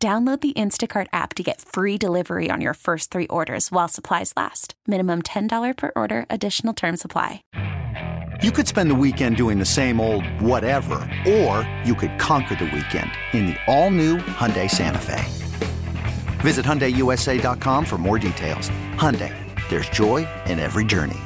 Download the Instacart app to get free delivery on your first three orders while supplies last. Minimum $10 per order, additional term supply. You could spend the weekend doing the same old whatever, or you could conquer the weekend in the all new Hyundai Santa Fe. Visit HyundaiUSA.com for more details. Hyundai, there's joy in every journey.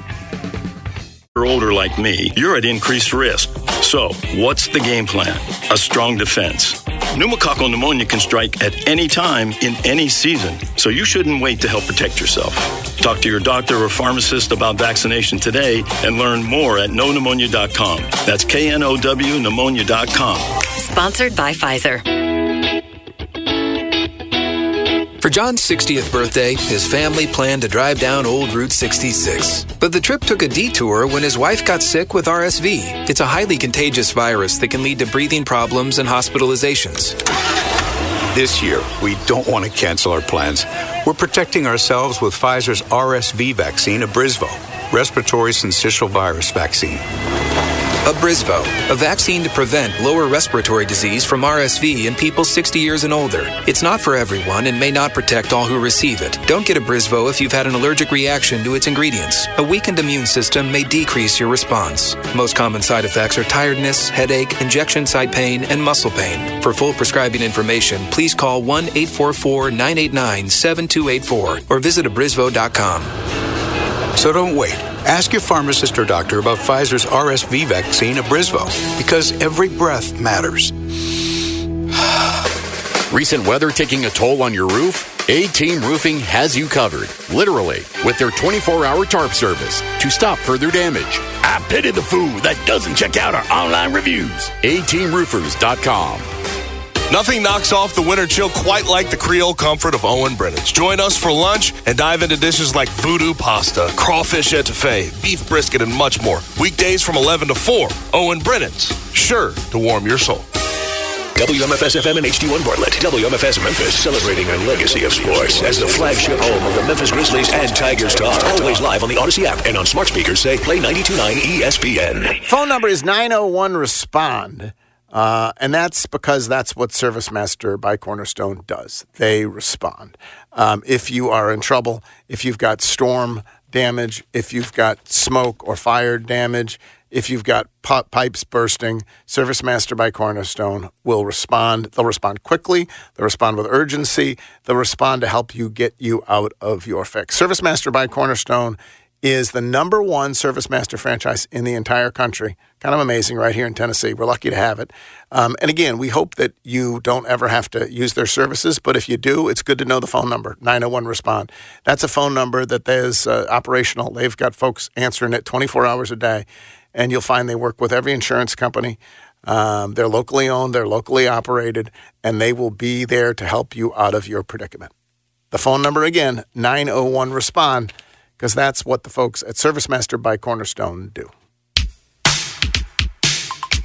You're older like me, you're at increased risk. So, what's the game plan? A strong defense. Pneumococcal pneumonia can strike at any time in any season, so you shouldn't wait to help protect yourself. Talk to your doctor or pharmacist about vaccination today and learn more at knowpneumonia.com. That's K N O W pneumonia.com. Sponsored by Pfizer. For John's 60th birthday, his family planned to drive down Old Route 66. But the trip took a detour when his wife got sick with RSV. It's a highly contagious virus that can lead to breathing problems and hospitalizations. This year, we don't want to cancel our plans. We're protecting ourselves with Pfizer's RSV vaccine, Abrysvo, respiratory syncytial virus vaccine. Abrysvo, a vaccine to prevent lower respiratory disease from RSV in people 60 years and older. It's not for everyone and may not protect all who receive it. Don't get Abrysvo if you've had an allergic reaction to its ingredients. A weakened immune system may decrease your response. Most common side effects are tiredness, headache, injection site pain, and muscle pain. For full prescribing information, please call 1 844 989 7284 or visit abrysvo.com. So don't wait. Ask your pharmacist or doctor about Pfizer's RSV vaccine, Abrysvo, because every breath matters. Recent weather taking a toll on your roof? A Team Roofing has you covered, literally, with their 24 hour tarp service to stop further damage. I pity the fool that doesn't check out our online reviews. ATeamRoofers.com. Nothing knocks off the winter chill quite like the Creole comfort of Owen Brennan's. Join us for lunch and dive into dishes like voodoo pasta, crawfish etouffee, beef brisket, and much more. Weekdays from 11 to 4. Owen Brennan's, sure to warm your soul. WMFS FM and HD1 Bartlett. WMFS Memphis, celebrating a legacy of sports as the flagship home of the Memphis Grizzlies and Tigers talk. Always live on the Odyssey app and on smart speakers say play 92.9 ESPN. Phone number is 901 Respond. Uh, and that's because that's what ServiceMaster by Cornerstone does. They respond. Um, if you are in trouble, if you've got storm damage, if you've got smoke or fire damage, if you've got pipes bursting, ServiceMaster by Cornerstone will respond. They'll respond quickly. They'll respond with urgency. They'll respond to help you get you out of your fix. ServiceMaster by Cornerstone is the number one service master franchise in the entire country. Kind of amazing right here in Tennessee. We're lucky to have it. Um, and again, we hope that you don't ever have to use their services, but if you do, it's good to know the phone number 901 Respond. That's a phone number that is uh, operational. They've got folks answering it 24 hours a day, and you'll find they work with every insurance company. Um, they're locally owned, they're locally operated, and they will be there to help you out of your predicament. The phone number again, 901 Respond because that's what the folks at ServiceMaster by Cornerstone do.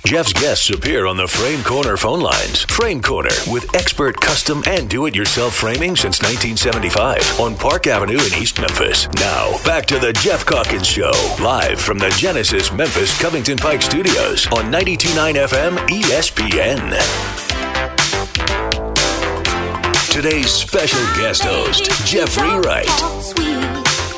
Geoff's guests appear on the Frame Corner phone lines. Frame Corner with expert custom and do it yourself framing since 1975 on Park Avenue in East Memphis. Now, back to the Geoff Calkins Show, live from the Genesis Memphis Covington Pike Studios on 929 FM ESPN. Today's special guest host, Jeffrey Wright.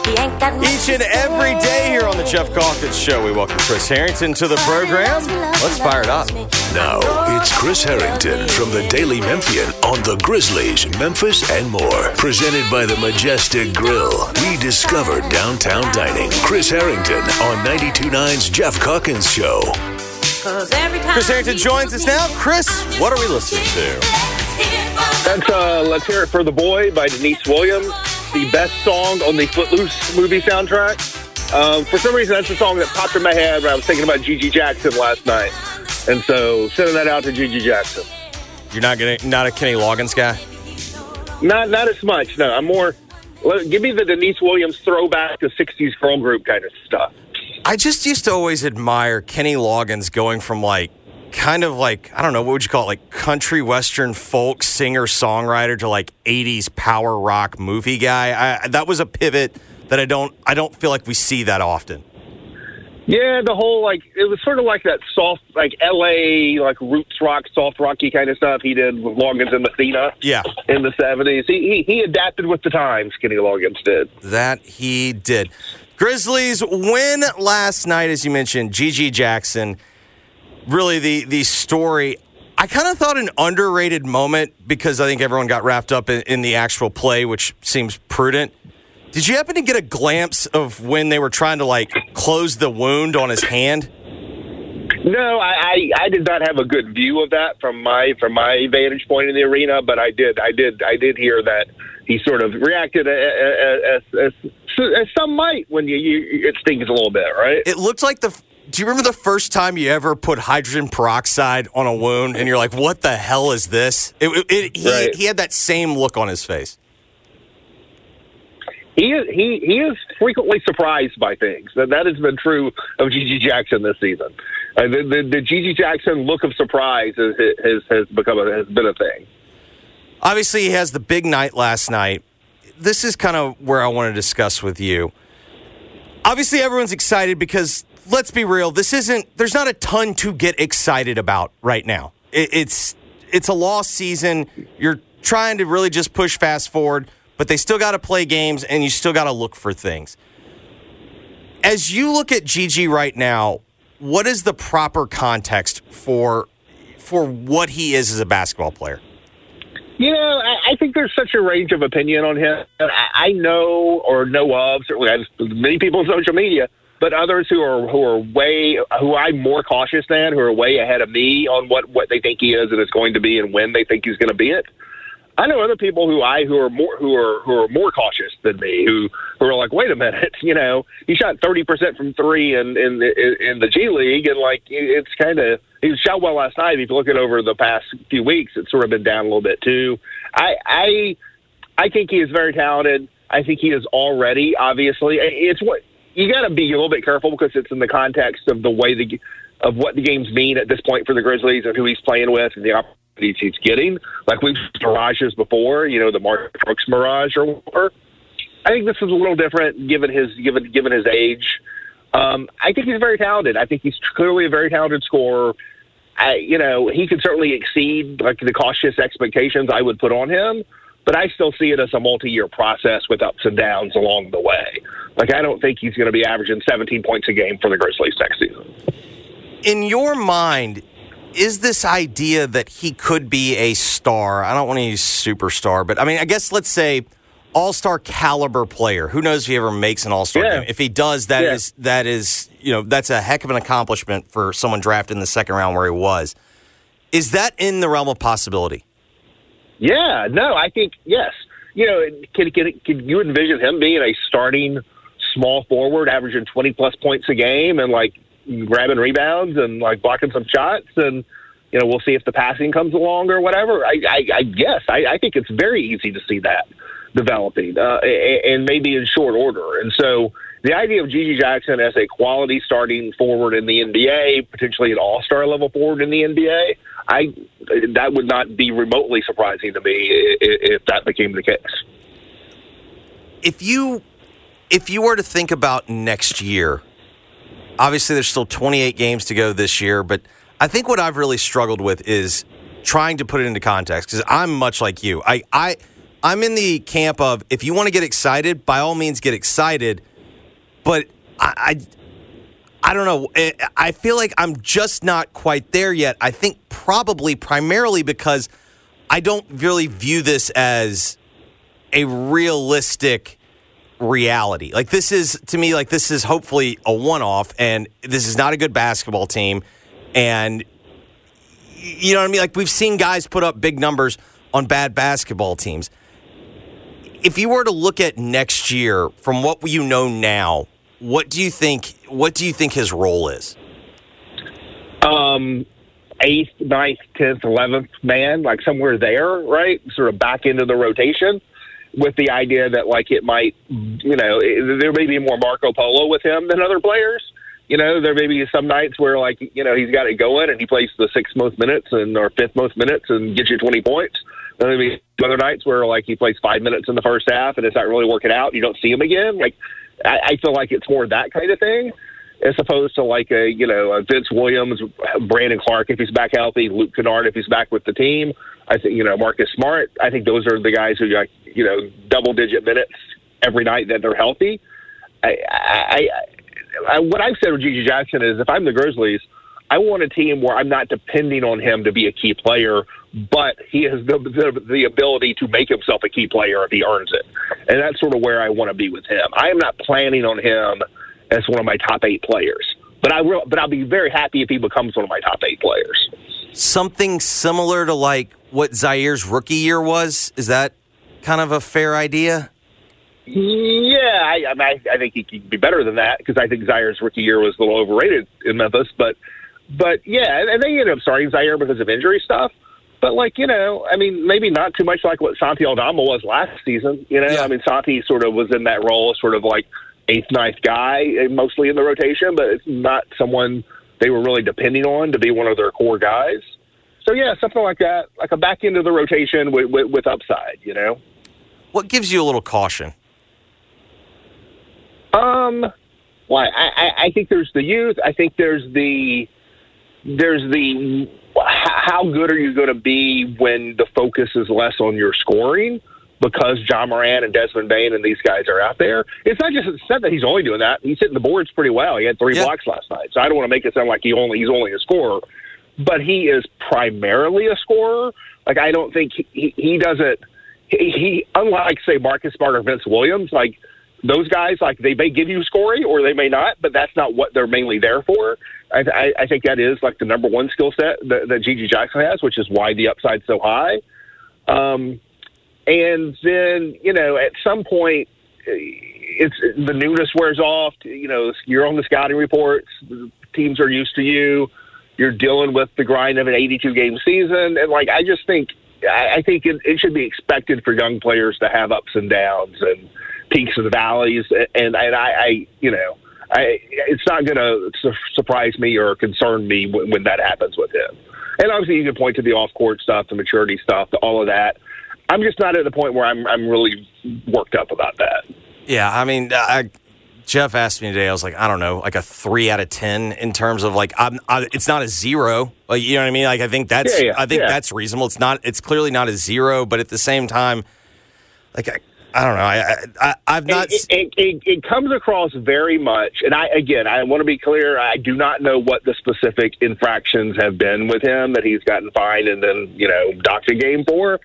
Each and every day here on the Geoff Calkins Show, we welcome Chris Herrington to the program. Let's fire it up. Now, it's Chris Herrington from the Daily Memphian on the Grizzlies, Memphis, and more. Presented by the Majestic Grill. Rediscover downtown dining. Chris Herrington on 92.9's Geoff Calkins Show. Chris Herrington joins us now. Chris, what are we listening to? That's uh, Let's Hear It for the Boy by Deniece Williams the best song on the Footloose movie soundtrack. Um, for some reason, that's the song that popped in my head when I was thinking about GG Jackson last night. And so, sending that out to GG Jackson. You're not gonna, not a Kenny Loggins guy. Not not as much. No, I'm more. Give me the Deniece Williams throwback to '60s girl group kind of stuff. I just used to always admire Kenny Loggins going from like kind of like I don't know what would you call it like country western folk singer songwriter to like 80s power rock movie guy. I, that was a pivot that I don't I don't feel like we see that often. Yeah, the whole like it was sort of like that soft, like L.A. like roots rock, soft rocky kind of stuff he did with Loggins and Messina. Yeah, in the '70s, he, he he adapted with the times. Kenny Loggins did. That he did. Grizzlies win last night, as you mentioned. GG Jackson, really the the story. I kind of thought an underrated moment because I think everyone got wrapped up in, in the actual play, which seems prudent. Did you happen to get a glimpse of when they were trying to like close the wound on his hand? No, I, I I did not have a good view of that from my from my vantage point in the arena, but I did I did I did hear that he sort of reacted as, as, as, as some might when you, you it stings a little bit, right? It looked like the. Do you remember the first time you ever put hydrogen peroxide on a wound and you're like, "What the hell is this?" It, it, it- he, Right. he had that same look on his face. He is he he is frequently surprised by things. That that has been true of GG Jackson this season. Uh, the, the the GG Jackson look of surprise has has, has become a, has been a thing. Obviously, he has the big night last night. This is kind of where I want to discuss with you. Obviously, everyone's excited because let's be real. This isn't. There's not a ton to get excited about right now. It, it's it's a lost season. You're trying to really just push fast forward, but they still got to play games, and you still got to look for things. As you look at GG right now, what is the proper context for for what he is as a basketball player? You know, I, I think there's such a range of opinion on him. I, I know or know of certainly I many people on social media, but others who are who are way who I'm more cautious than, who are way ahead of me on what what they think he is and is going to be and when they think he's going to be it. I know other people who I who are more who are who are more cautious than me who who are like, wait a minute, you know, he shot thirty percent from three in in in the G League, and like it's kind of he shot well last night. If you look at over the past few weeks, it's sort of been down a little bit too. I I I think he is very talented. I think he is already obviously. It's what you got to be a little bit careful because it's in the context of the way the of what the games mean at this point for the Grizzlies and who he's playing with and the opportunities he's getting. Like we've mirages before, you know, the MarShon Brooks mirage or whatever. I think this is a little different given his given given his age. Um, I think he's very talented. I think he's clearly a very talented scorer. I, you know, he could certainly exceed like the cautious expectations I would put on him, but I still see it as a multi-year process with ups and downs along the way. Like I don't think he's going to be averaging 17 points a game for the Grizzlies next season. in your mind, is this idea that he could be a star? I don't want to use superstar, but I mean, I guess let's say all star caliber player. Who knows if he ever makes an all star Yeah. game? If he does, that Yeah. is that is you know that's a heck of an accomplishment for someone drafted in the second round where he was. Is that in the realm of possibility? Yeah, no, I think yes. You know, can can can you envision him being a starting small forward, averaging twenty plus points a game, and like grabbing rebounds and like blocking some shots, and you know we'll see if the passing comes along or whatever. I I, I guess I, I think it's very easy to see that developing, uh, and maybe in short order. And so the idea of GG Jackson as a quality starting forward in the NBA, potentially an All Star level forward in the NBA, I that would not be remotely surprising to me if that became the case. if you if you were to think about next year, obviously there's still 28 games to go this year, but I think what I've really struggled with is trying to put it into context because I'm much like you. I I I'm in the camp of if you want to get excited, by all means get excited, but I. I I don't know. Eh, I feel like I'm just not quite there yet. I think probably primarily because I don't really view this as a realistic reality. Like this is to me like this is hopefully a one-off and this is not a good basketball team and you know what I mean like we've seen guys put up big numbers on bad basketball teams. If you were to look at next year from what you know now, what do you think what do you think his role is? Um, eighth, ninth, tenth, eleventh man, like somewhere there, right? Sort of back into the rotation with the idea that like it might, you know, it, there may be more Marco Polo with him than other players. You know, there may be some nights where like you know he's got it going and he plays the sixth most minutes and or fifth most minutes and gets you twenty points. There may be other nights where like he plays five minutes in the first half and it's not really working out. You don't see him again. Like I, I feel like it's more that kind of thing as opposed to like a you know a Vince Williams, Brandon Clarke if he's back healthy, Luke Kennard if he's back with the team. I think you know Marcus Smart. I think those are the guys who like you know double digit minutes every night that they're healthy. I, I, I what I've said with GG Jackson is if I'm the Grizzlies, I want a team where I'm not depending on him to be a key player, but he has the, the, the ability to make himself a key player if he earns it, and that's sort of where I want to be with him. I am not planning on him as one of my top eight players, but I will, but I'll be very happy if he becomes one of my top eight players. Something similar to like what Ziaire's rookie year was. Is that kind of a fair idea? Yeah, I, I, mean, I, I think he could be better than that because I think Ziaire's rookie year was a little overrated in Memphis. But, but yeah, and they ended up starting Ziaire because of injury stuff. But like you know, I mean, maybe not too much like what Santi Aldama was last season. You know, yeah. I mean, Santi sort of was in that role, sort of like eighth, ninth guy, mostly in the rotation, but it's not someone they were really depending on to be one of their core guys. So yeah, something like that, like a back end of the rotation with, with, with upside. You know, what gives you a little caution? Um, well, I, I, I think there's the youth. I think there's the there's the how good are you going to be when the focus is less on your scoring because Ja Morant and Desmond Bane and these guys are out there. It's not just said that he's only doing that. He's hitting the boards pretty well. He had three yeah. blocks last night. So I don't want to make it sound like he only he's only a scorer, but he is primarily a scorer. Like I don't think he he, he doesn't he, he unlike say Marcus Smart or Vince Williams like those guys, like they may give you scoring or they may not, but that's not what they're mainly there for. I, I, I think that is like the number one skill set that, that GG Jackson has, which is why the upside's so high. Um, and then you know at some point eh, it's the newness wears off. You know you're on the scouting reports. The teams are used to you. You're dealing with the grind of an 82 game season, and like I just think I, think it, it should be expected for young players to have ups and downs and peaks and valleys, and and I, I you know. I, it's not going to su- surprise me or concern me when, when that happens with him. And obviously, you can point to the off-court stuff, the maturity stuff, all of that. I'm just not at the point where I'm I'm really worked up about that. Yeah, I mean, I, Geoff asked me today. I was like, I don't know, like a three out of ten in terms of like, I'm. I, it's not a zero. Like, you know what I mean? Like, I think that's. Yeah, yeah, I think yeah. that's reasonable. It's not. It's clearly not a zero, but at the same time, like, I, I don't know. I, I have not. It, it, it, it, comes across very much, and I again, I want to be clear. I do not know what the specific infractions have been with him that he's gotten fined and then you know docked a game for.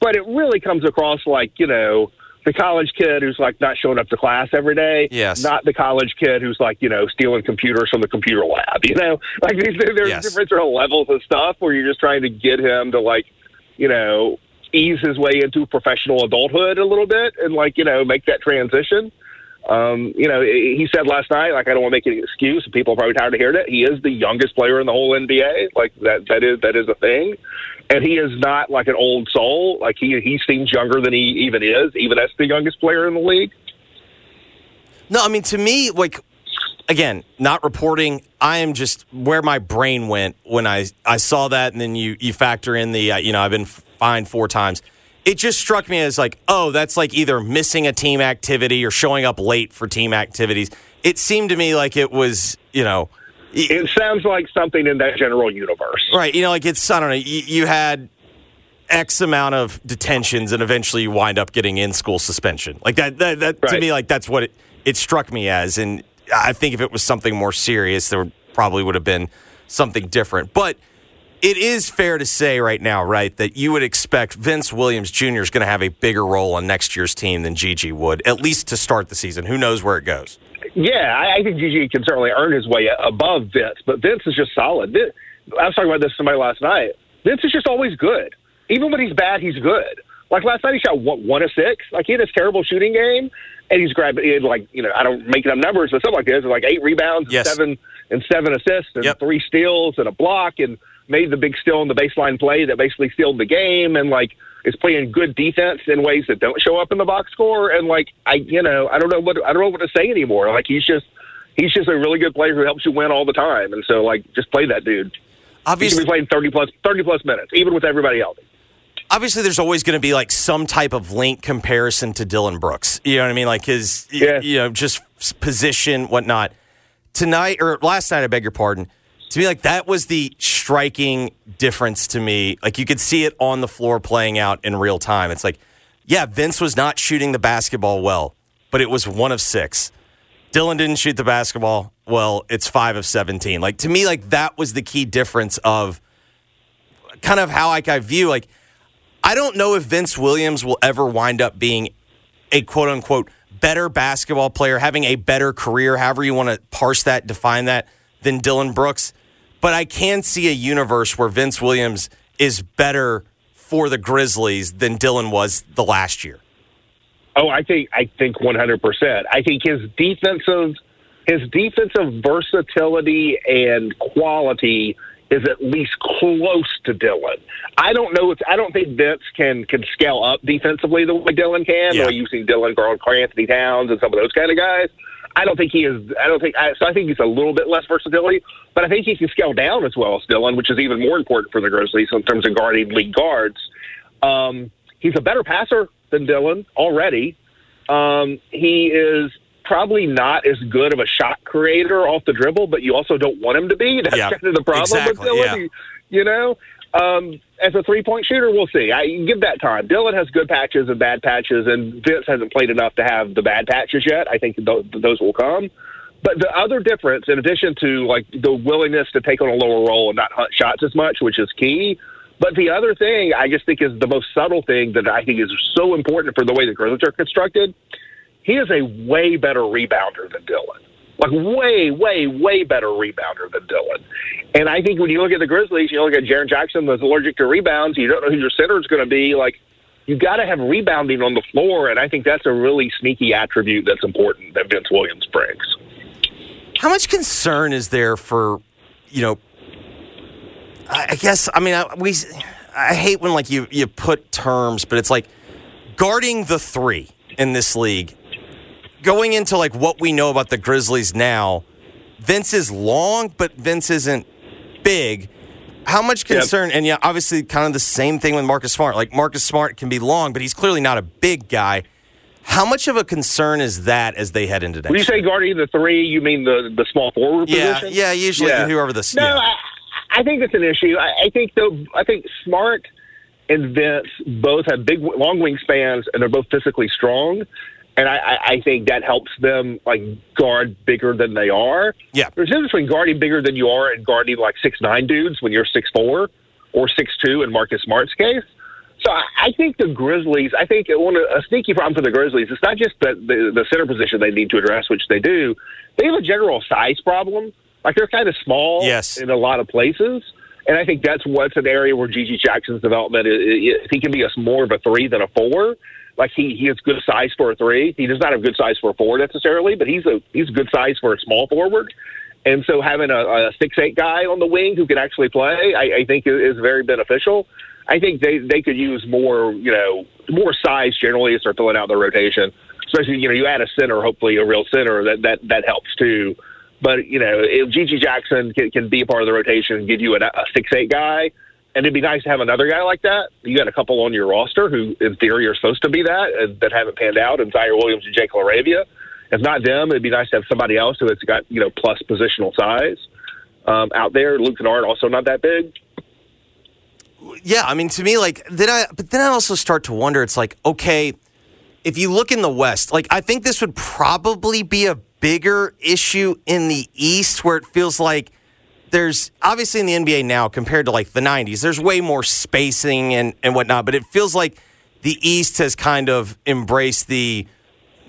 But it really comes across like you know the college kid who's like not showing up to class every day. Yes. Not the college kid who's like, you know, stealing computers from the computer lab. You know, like there's yes. different sort of levels of stuff where you're just trying to get him to like, you know, ease his way into professional adulthood a little bit and like you know make that transition. Um, you know, he said last night, like I don't want to make any excuse. People are probably tired of hearing it. He is the youngest player in the whole NBA. Like that, that is that is a thing, and he is not like an old soul. Like he he seems younger than he even is, even as the youngest player in the league. No, I mean to me, like again, not reporting. I am just where my brain went when I I saw that, and then you you factor in the uh, you know I've been fined four times. It just struck me as like, oh, that's like either missing a team activity or showing up late for team activities. It seemed to me like it was, you know. It sounds like something in that general universe. Right. You know, like it's, I don't know, you, you had X amount of detentions and eventually you wind up getting in school suspension. Like that, that, that right. to me, like that's what it, it struck me as. And I think if it was something more serious, there probably would have been something different. But it is fair to say right now, right, that you would expect Vince Williams Jr. is going to have a bigger role on next year's team than GG would, at least to start the season. Who knows where it goes? Yeah, I, think GG can certainly earn his way above Vince, but Vince is just solid. I was talking about this to somebody last night. Vince is just always good. Even when he's bad, he's good. Like last night, he shot one, one of six. Like he had this terrible shooting game, and he's grabbing He had like you know I don't make up numbers, but something like this, like eight rebounds, yes. and seven and seven assists, and yep. three steals and a block, and made the big steal in the baseline play that basically sealed the game, and like is playing good defense in ways that don't show up in the box score. And like I, you know, I don't know what I don't know what to say anymore. Like he's just he's just a really good player who helps you win all the time. And so like just play that dude. Obviously, he's be playing thirty plus thirty plus minutes, even with everybody else. Obviously, there's always going to be like some type of link comparison to Dillon Brooks. You know what I mean? Like his, Yeah. you know, just position, whatnot. Tonight or last night, I beg your pardon. To me, like that was the striking difference to me. Like you could see it on the floor playing out in real time. It's like, yeah, Vince was not shooting the basketball well, but it was one of six. Dillon didn't shoot the basketball well. It's five of seventeen. Like to me, like that was the key difference of kind of how like I view like I don't know if Vince Williams will ever wind up being a quote unquote better basketball player, having a better career, however you want to parse that, define that, than Dillon Brooks. But I can see a universe where Vince Williams is better for the Grizzlies than Dillon was the last year. Oh, I think I think one hundred percent. I think his defensive his defensive versatility and quality is at least close to Dillon. I don't know. If, I don't think Vince can can scale up defensively the way Dillon can. Yeah. The way using Dillon, Carl Anthony Towns, and some of those kind of guys. I don't think he is. I don't think. I, so I think he's a little bit less versatility, but I think he can scale down as well as Dillon, which is even more important for the Grizzlies in terms of guarding league guards. Um, he's a better passer than Dillon already. Um, he is probably not as good of a shot creator off the dribble, but you also don't want him to be. That's Yeah, kind of the problem exactly, with Dillon. yeah. You, you know, um, as a three point shooter, we'll see. I give that time. Dillon has good patches and bad patches, and Vince hasn't played enough to have the bad patches yet. I think th- those will come. But the other difference, in addition to like the willingness to take on a lower role and not hunt shots as much, which is key. But the other thing I just think is the most subtle thing that I think is so important for the way the Grizzlies are constructed. He is a way better rebounder than Dillon. Like way, way, way better rebounder than Dillon. And I think when you look at the Grizzlies, you look at Jaren Jackson that's allergic to rebounds, you don't know who your center is going to be. Like you got to have rebounding on the floor, and I think that's a really sneaky attribute that's important that Vince Williams brings. How much concern is there for, you know, I guess I mean I, we I hate when like you you put terms, but it's like guarding the three in this league. Going into like what we know about the Grizzlies now, Vince is long, but Vince isn't big. How much Yep. concern? And yeah, obviously, kind of the same thing with Marcus Smart. Like Marcus Smart can be long, but he's clearly not a big guy. How much of a concern is that as they head into next? When you say guarding the three, you mean the the small forward Yeah, position? yeah, usually whoever the- no, yeah. I, I think it's an issue. I, I think though, I think Smart and Vince both have big, long wingspans, and they're both physically strong. And I, I, I think that helps them like guard bigger than they are. Yeah. There's a difference between guarding bigger than you are and guarding like six nine dudes when you're six four or six two in Marcus Smart's case. So I, I think the Grizzlies. I think one a sneaky problem for the Grizzlies. It's not just the, the the center position they need to address, which they do. They have a general size problem. Like they're kind of small Yes. in a lot of places. And I think that's what's an area where GG Jackson's development is, he can be a more of a three than a four. Like he he has good size for a three. He does not have good size for a four necessarily, but he's a he's good size for a small forward. And so having a, a six eight guy on the wing who can actually play, I, I think is is very beneficial. I think they they could use more you know more size generally to start filling out their rotation. Especially you know you add a center, hopefully a real center that that that helps too. But you know if GG Jackson can, can be a part of the rotation and give you a, a six eight guy, and it'd be nice to have another guy like that. You got a couple on your roster who, in theory, are supposed to be that that haven't panned out, and Ziaire Williams and Jake LaRavia. If not them, it'd be nice to have somebody else who has got you know plus positional size um, out there. Luke Kennard also not that big. Yeah, I mean, to me, like then I, but then I also start to wonder. It's like, okay, if you look in the West, like I think this would probably be a bigger issue in the East, where it feels like there's obviously in the NBA now compared to like the '90s, there's way more spacing and and whatnot. But it feels like the East has kind of embraced the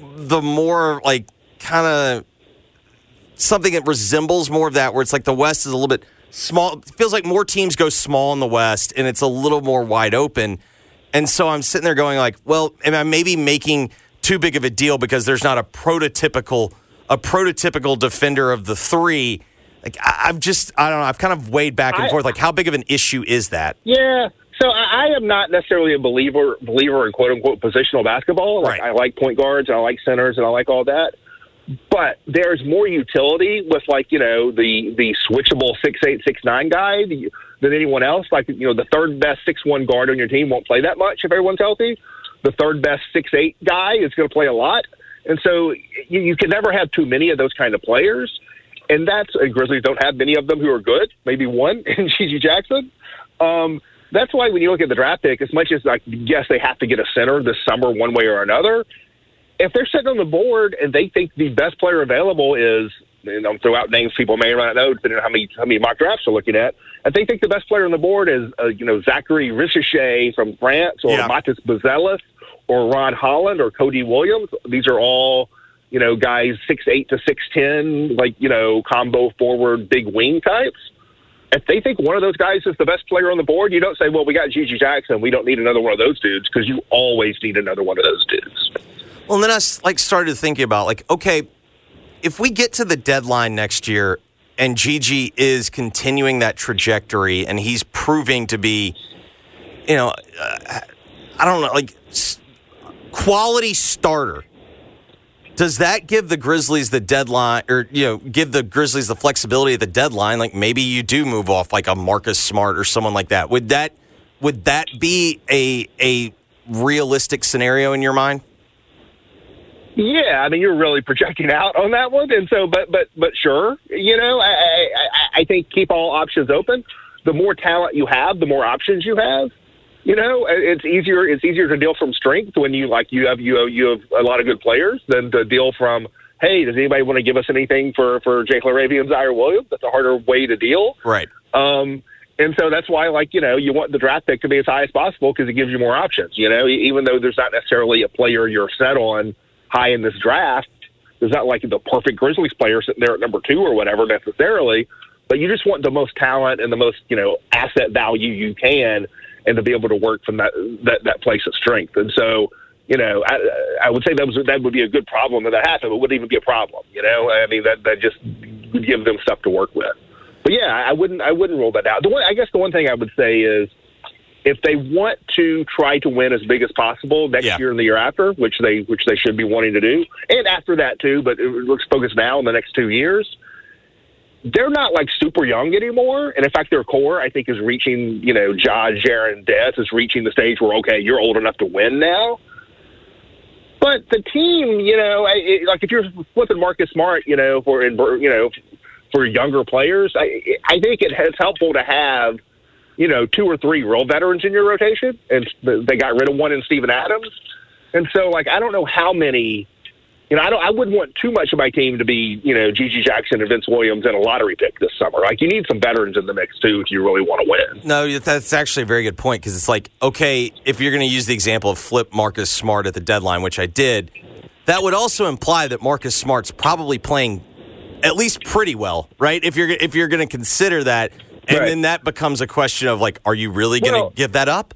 the more like kind of something that resembles more of that, where it's like the West is a little bit small. Feels like more teams go small in the West, and it's a little more wide open. And so I'm sitting there going like, well, am I maybe making too big of a deal because there's not a prototypical a prototypical defender of the three Like I, I've just I don't know. I've kind of weighed back and I- forth. Like how big of an issue is that? Yeah. So I, I am not necessarily a believer believer in quote unquote positional basketball. Like I like point guards and I like centers and I like all that. But there's more utility with like you know the the switchable six eight six nine guy than anyone else. Like you know the third best six one guard on your team won't play that much if everyone's healthy. The third best six eight guy is going to play a lot, and so you, you can never have too many of those kind of players. And that's and Grizzlies don't have many of them who are good. Maybe one in GG Jackson. Um, that's why when you look at the draft pick, as much as like yes, they have to get a center this summer one way or another. If they're sitting on the board and they think the best player available is, and I'm throw out names people may or may not know, depending on how many how many mock drafts they're looking at. If they think the best player on the board is, uh, you know, Zaccharie Risacher from France or Yeah. Matas Buzelis or Ron Holland or Cody Williams, these are all, you know, guys six eight to six ten, like you know, combo forward, big wing types if they think one of those guys is the best player on the board, you don't say, "Well, we got GG Jackson. We don't need another one of those dudes," because you always need another one of those dudes. Well, then I like started thinking about like, okay, if we get to the deadline next year and GG is continuing that trajectory and he's proving to be, you know, uh, I don't know, like quality starter. Does that give the Grizzlies the deadline, or you know, give the Grizzlies the flexibility of the deadline? Like maybe you do move off like a Marcus Smart or someone like that. Would that would that be a a realistic scenario in your mind? Yeah, I mean, you're really projecting out on that one, and so, but, but, but sure, you know, I, I, I- think keep all options open. The more talent you have, the more options you have. You know, it's easier. It's easier to deal from strength when you like you have you have, you have a lot of good players than to deal from. Hey, does anybody want to give us anything for for Jake LaRavia and Ziaire Williams? That's a harder way to deal. Right. Um, and so that's why, like, you know, you want the draft pick to be as high as possible because it gives you more options. You know, even though there's not necessarily a player you're set on high in this draft, there's not like the perfect Grizzlies player sitting there at number two or whatever necessarily. But you just want the most talent and the most, you know, asset value you can, and to be able to work from that that, that place of strength. And so, you know, I, I would say that was that would be a good problem if that happened. It wouldn't even be a problem. You know, I mean, that that just would give them stuff to work with. But yeah, I wouldn't I wouldn't rule that out. The one I guess the one thing I would say is if they want to try to win as big as possible next year and the year after, which they which they should be wanting to do, and after that too, but it- let's focus now in the next two years. They're not like super young anymore, and in fact, their core I think is reaching. You know, Ja, Jaren, Des is reaching the stage where okay, you're old enough to win now. But the team, you know, it, like if you're flipping Marcus Smart, you know, for in, you know, for younger players, I I think it, it's helpful to have, you know, two or three real veterans in your rotation, and they got rid of one in Steven Adams, and so like I don't know how many, you know, I don't I wouldn't want too much of my team to be, you know, GG Jackson and Vince Williams and a lottery pick this summer. Like you need some veterans in the mix too if you really want to win. No, that's actually a very good point because it's like, okay, if you're going to use the example of flip Marcus Smart at the deadline, which I did, that would also imply that Marcus Smart's probably playing at least pretty well, right? If you're if you're going to consider that, and then that becomes a question of like, are you really going to Well- give that up?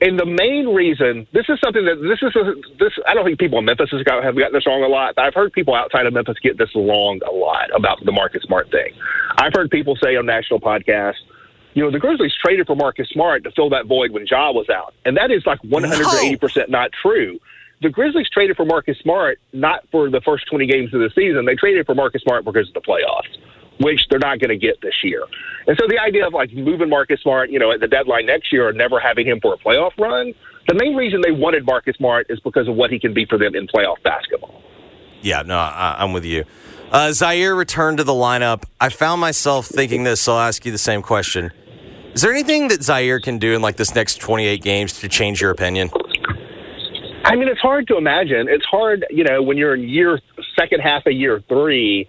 And the main reason this is something that this is a, this I don't think people in Memphis have gotten this wrong a lot. I've heard people outside of Memphis get this wrong a lot about the Marcus Smart thing. I've heard people say on national podcasts, you know, the Grizzlies traded for Marcus Smart to fill that void when Ja was out, and that is like 180 percent not true. The Grizzlies traded for Marcus Smart not for the first 20 games of the season. They traded for Marcus Smart because of the playoffs which they're not going to get this year. And so the idea of like moving Marcus Smart, you know, at the deadline next year or never having him for a playoff run, the main reason they wanted Marcus Smart is because of what he can be for them in playoff basketball. Yeah, no, I, I'm with you. Uh, Ziaire returned to the lineup. I found myself thinking this, so I'll ask you the same question. Is there anything that Ziaire can do in like this next 28 games to change your opinion? I mean, it's hard to imagine. It's hard, you know, when you're in year second half of year three,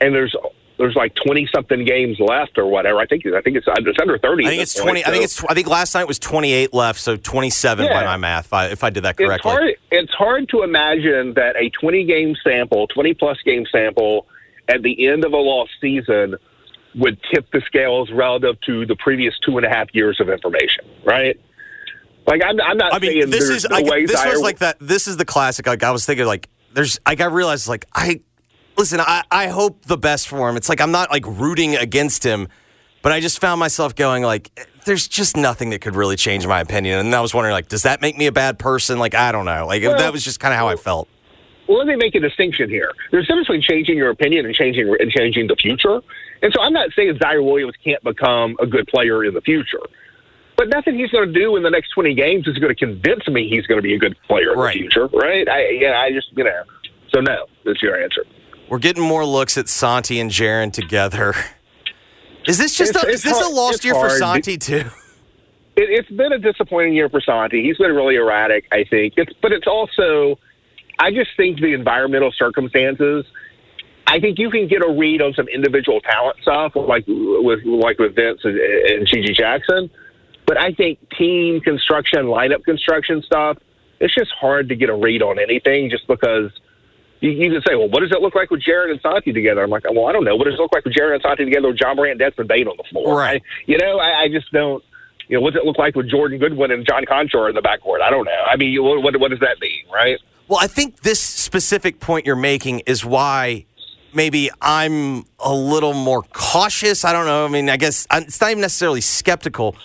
and there's there's like twenty something games left or whatever. I think I think it's it's under thirty. I think it's point, 20. I think so- it's. I think last night was 28 left, so 27 by my math. If I, if I did that It's correctly. hard. It's hard to imagine that a 20 game sample, 20 plus game sample, at the end of a lost season would tip the scales relative to the previous two and a half years of information, right? Like I'm, I'm not I mean, saying this there's is no I, this was like that. This is the classic. Like I was thinking, like there's. Like I realized, like I, listen, I, I hope the best for him. It's like I'm not like rooting against him, but I just found myself going like, eh, there's just nothing that could really change my opinion. And I was wondering, like, does that make me a bad person? Like, I don't know. Like, Well- that was just kind of how I felt. Well, let me make a distinction here. There's a difference between changing your opinion and changing and changing the future. And so I'm not saying Ziaire Williams can't become a good player in the future. But nothing he's going to do in the next 20 games is going to convince me he's going to be a good player in Right. the future, right? I, yeah, I just, you know. So, no, that's your answer. We're getting more looks at Santi and Jaren together. Is this just It's- a, is this hard- a lost it's year for. Santi too? It, it's been a disappointing year for Santi. He's been really erratic, I think. It's, but it's also, I just think the environmental circumstances. I think you can get a read on some individual talent stuff, like with like with Vince and, and GG Jackson. But I think team construction, lineup construction stuff, it's just hard to get a read on anything, just because you, you can say, well, what does it look like with Jared and Santi together? I'm like, well, I don't know. What does it look like with Jared and Santi together with Ja Morant, Desmond Bane on the floor? Right. I, you know, I, I just don't. You know, what does it look like with Jordan Goodwin and John Konchar in the backcourt? I don't know. I mean, what, what, what does that mean, right? Well, I think this specific point you're making is why maybe I'm a little more cautious. I don't know. I mean, I guess it's not even necessarily skeptical.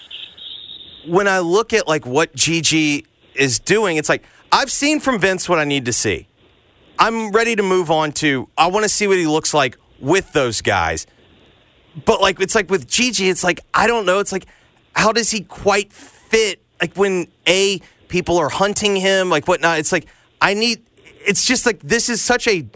When I look at like what GG is doing, it's like I've seen from Vince what I need to see. I'm ready to move on to I want to see what he looks like with those guys. But like it's like with GG, it's like I don't know. It's like how does he quite fit? Like when a people are hunting him, like whatnot. It's like I need. It's just like this is such a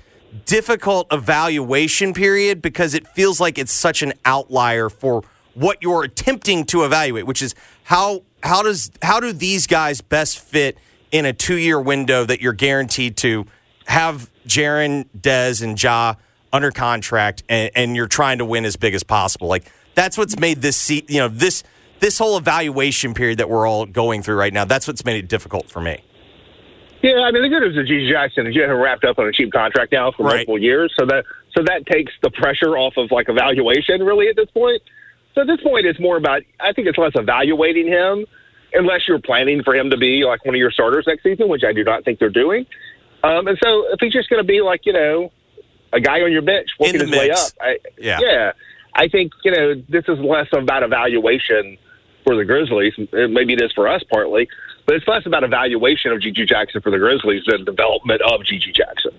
difficult evaluation period because it feels like it's such an outlier for what you're attempting to evaluate, which is how how does how do these guys best fit in a two year window that you're guaranteed to have Jaren, Dez, and Ja under contract, and, and you're trying to win as big as possible. Like that's what's made this se- you know this this whole evaluation period that we're all going through right now. That's what's made it difficult for me. Yeah, I mean the good news is GG Jackson is getting wrapped up on a cheap contract now for Right. multiple years, so that so that takes the pressure off of like evaluation really at this point. So at this point, it's more about I think it's less evaluating him, unless you're planning for him to be like one of your starters next season, which I do not think they're doing. Um, and so if he's just going to be like you know a guy on your bench working his way up, I, Yeah. yeah, I think you know this is less about evaluation for the Grizzlies. Maybe it is for us partly, but it's less about evaluation of GG Jackson for the Grizzlies than development of GG Jackson.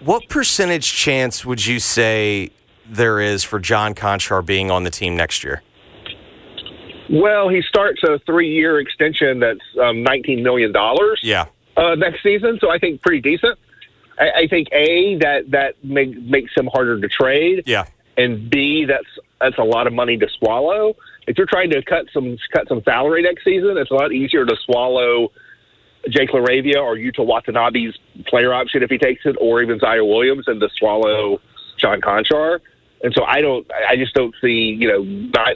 What percentage chance would you say there is for John Konchar being on the team next year? Well, he starts a three-year extension that's um, nineteen million dollars Yeah. Uh, next season, so I think pretty decent. I, I think a that that make, makes him harder to trade. Yeah. and B, that's that's a lot of money to swallow. If you're trying to cut some cut some salary next season, it's a lot easier to swallow Jake LaRavia or Yuta Watanabe's player option if he takes it, or even Ziaire Williams, and to swallow John Konchar. And so I don't, I just don't see you know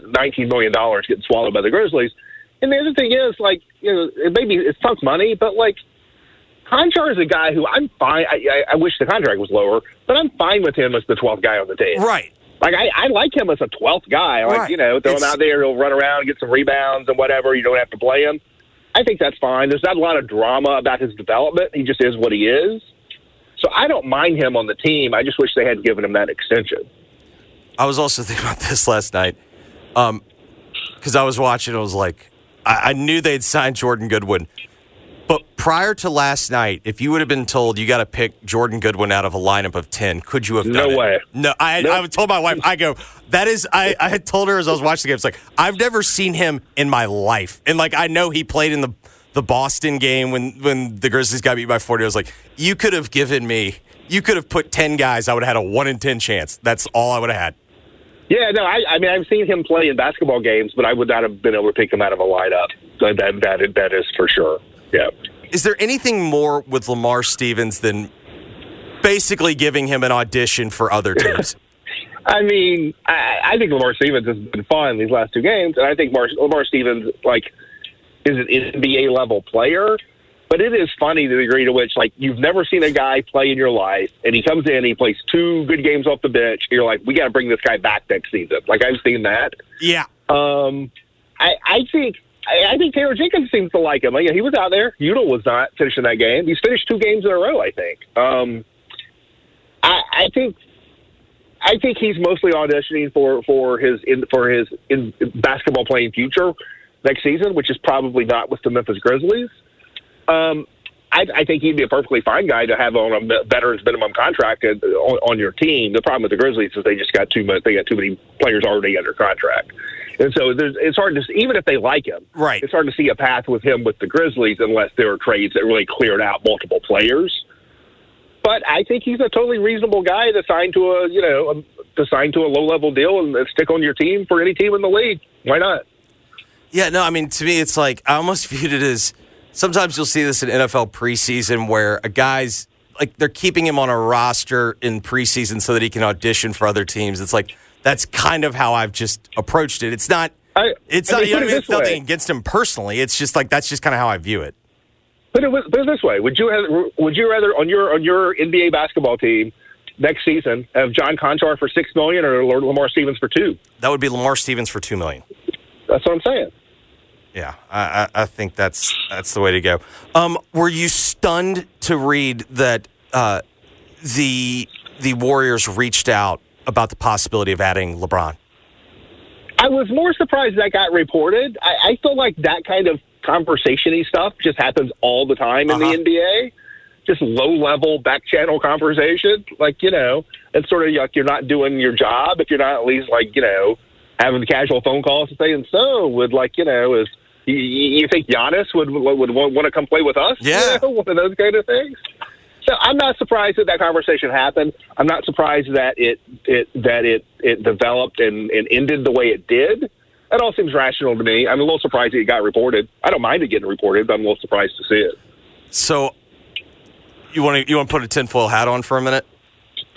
nineteen million dollars getting swallowed by the Grizzlies. And the other thing is, like, you know, it maybe it's tough money, but like Konchar is a guy who I'm fine. I, I, I wish the contract was lower, but I'm fine with him as the 12th guy on the team. Right. Like I, I like him as a 12th guy. Like Right. you know, throw him out there, he'll run around, and get some rebounds and whatever. You don't have to play him. I think that's fine. There's not a lot of drama about his development. He just is what he is. So I don't mind him on the team. I just wish they had given him that extension. I was also thinking about this last night um, because I was watching. I was like, I, I knew they'd signed Jordan Goodwin, but prior to last night, if you would have been told you got to pick Jordan Goodwin out of a lineup of ten, could you have No done it? way. No, I, No. I told my wife. I go, that is. I, I had told her as I was watching the game. It's like I've never seen him in my life, and like I know he played in the the Boston game when when the Grizzlies got beat by forty. I was like, you could have given me. You could have put ten guys. I would have had a one in ten chance. That's all I would have had. Yeah, no, I, I mean I've seen him play in basketball games, but I would not have been able to pick him out of a lineup. That that that is for sure. Yeah. Is there anything more with Lamar Stevens than basically giving him an audition for other teams? I mean, I, I think Lamar Stevens has been fun these last two games, and I think Mar- Lamar Stevens like is an NBA level player. But it is funny the degree to which like you've never seen a guy play in your life, and he comes in, he plays two good games off the bench. And you're like, we got to bring this guy back next season. Like I've seen that. yeah. Um, I, I think I, I think Taylor Jenkins seems to like him. Like, he was out there. Udall was not finishing that game. He's finished two games in a row. I think. Um, I, I think I think he's mostly auditioning for for his in, for his in basketball playing future next season, which is probably not with the Memphis Grizzlies. Um, I, I think he'd be a perfectly fine guy to have on a veterans minimum contract on, on your team. The problem with the Grizzlies is they just got too much. They got too many players already under contract, and so it's hard to see, even if they like him. Right. It's hard to see a path with him with the Grizzlies unless there are trades that really cleared out multiple players. But I think he's a totally reasonable guy to sign to a you know a, to sign to a low level deal and stick on your team for any team in the league. Why not? Yeah, no, I mean to me it's like I almost viewed it as sometimes you'll see this in NFL preseason where a guy's like they're keeping him on a roster in preseason so that he can audition for other teams. It's like that's kind of how I've just approached it. It's not. I, it's I not. mean, You know what I put it? It's way. nothing against him personally. It's just like that's just kind of how I view it. Put it, put it this way: Would you have, would you rather on your on your NBA basketball team next season have John Konchar for six million or Lamar Stevens for two? That would be Lamar Stevens for two million. That's what I'm saying. Yeah, I, I, I think that's that's the way to go. Um, were you stunned to read that uh, the the Warriors reached out about the possibility of adding LeBron? I was more surprised that got reported. I, I feel like that kind of conversationy stuff just happens all the time in Uh-huh. the NBA. Just low level back channel conversation. Like, you know, it's sort of like you're not doing your job if you're not at least like, you know, having the casual phone calls and saying, so would like, you know, is you, you think Giannis would would, would want to come play with us? You Yeah. know, one of those kind of things. So I'm not surprised that that conversation happened. I'm not surprised that it it that it it developed and, and ended the way it did. That all seems rational to me. I'm a little surprised that it got reported. I don't mind it getting reported, but I'm a little surprised to see it. So, you want to you want to put a tinfoil hat on for a minute?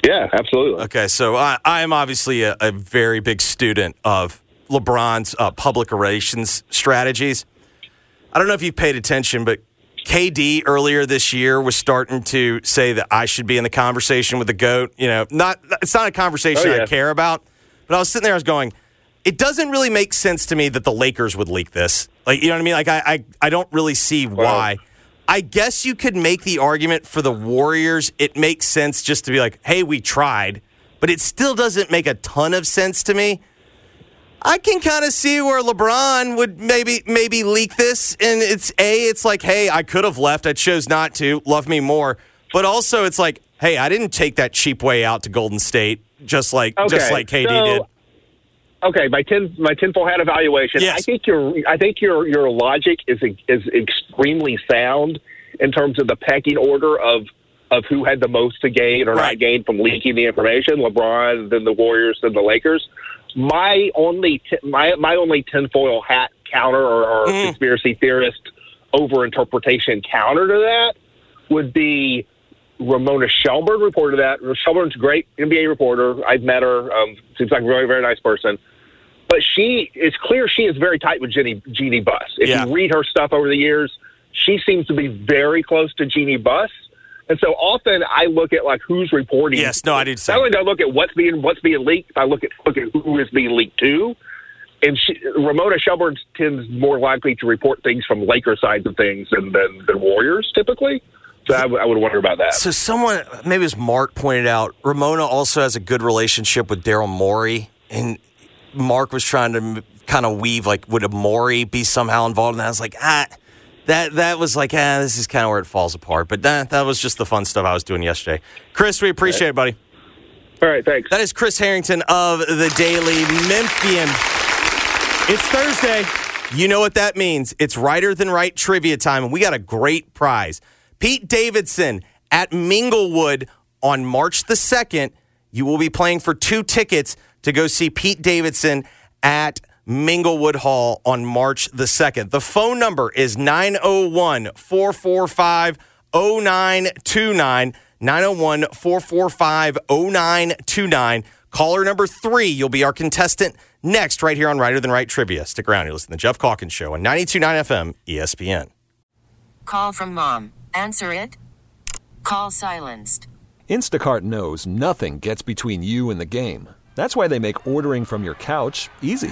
Yeah, absolutely. Okay, so I, I am obviously a, a very big student of LeBron's uh, public relations strategies. I don't know if you've paid attention, but KD earlier this year was starting to say that I should be in the conversation with the GOAT. You know, not it's not a conversation Oh, yeah. I care about, but I was sitting there, I was going, it doesn't really make sense to me that the Lakers would leak this. Like, you know what I mean? Like, I, I, I don't really see why. I guess you could make the argument for the Warriors. It makes sense just to be like, hey, we tried, but it still doesn't make a ton of sense to me. I can kind of see where LeBron would maybe maybe leak this, and it's a it's like, hey, I could have left, I chose not to. Love me more, but also it's like, hey, I didn't take that cheap way out to Golden State, just like just like KD so- did. Okay, my tin my tinfoil hat evaluation. Yes. I think your I think your your logic is is extremely sound in terms of the pecking order of of who had the most to gain or Right. not gain from leaking the information. LeBron, then the Warriors, then the Lakers. My only ti- my my only tinfoil hat counter or, or Mm. conspiracy theorist overinterpretation counter to that would be Ramona Shelburne reported that. Shelburne's a great NBA reporter. I've met her. Um, seems like a very, very nice person. But she, it's clear she is very tight with Jeannie, Jeannie Buss. If Yeah. you read her stuff over the years, she seems to be very close to Jeannie Buss. And so often I look at like who's reporting. Yes, no, I the same. Not only do I look at what's being what's being leaked, I look at look at who is being leaked to. And she, Ramona Shelburne tends more likely to report things from Laker sides of things than than, than Warriors typically. So I, would- I would wonder about that. So someone, maybe as Mark pointed out, Ramona also has a good relationship with Daryl Morey, and Mark was trying to kind of weave like, would a Morey be somehow involved? And I was like, ah, that that was like, ah, this is kind of where it falls apart. But that that was just the fun stuff I was doing yesterday. Chris, we appreciate it, buddy. All right, thanks. That is Chris Herrington of the Daily Memphian. It's Thursday. You know what that means. It's Righter Than Wright trivia time, and we got a great prize. Pete Davidson at Minglewood on March the 2nd. You will be playing for two tickets to go see Pete Davidson at Minglewood Hall on March the 2nd. The phone number is 901 445 0929. 901 445 0929. Caller number three, you'll be our contestant next, right here on Righter Than Wright Trivia. Stick around. You're listening to the Geoff Calkins Show on 929 FM ESPN. Call from mom. Answer it. Call silenced. Instacart knows nothing gets between you and the game. That's why they make ordering from your couch easy.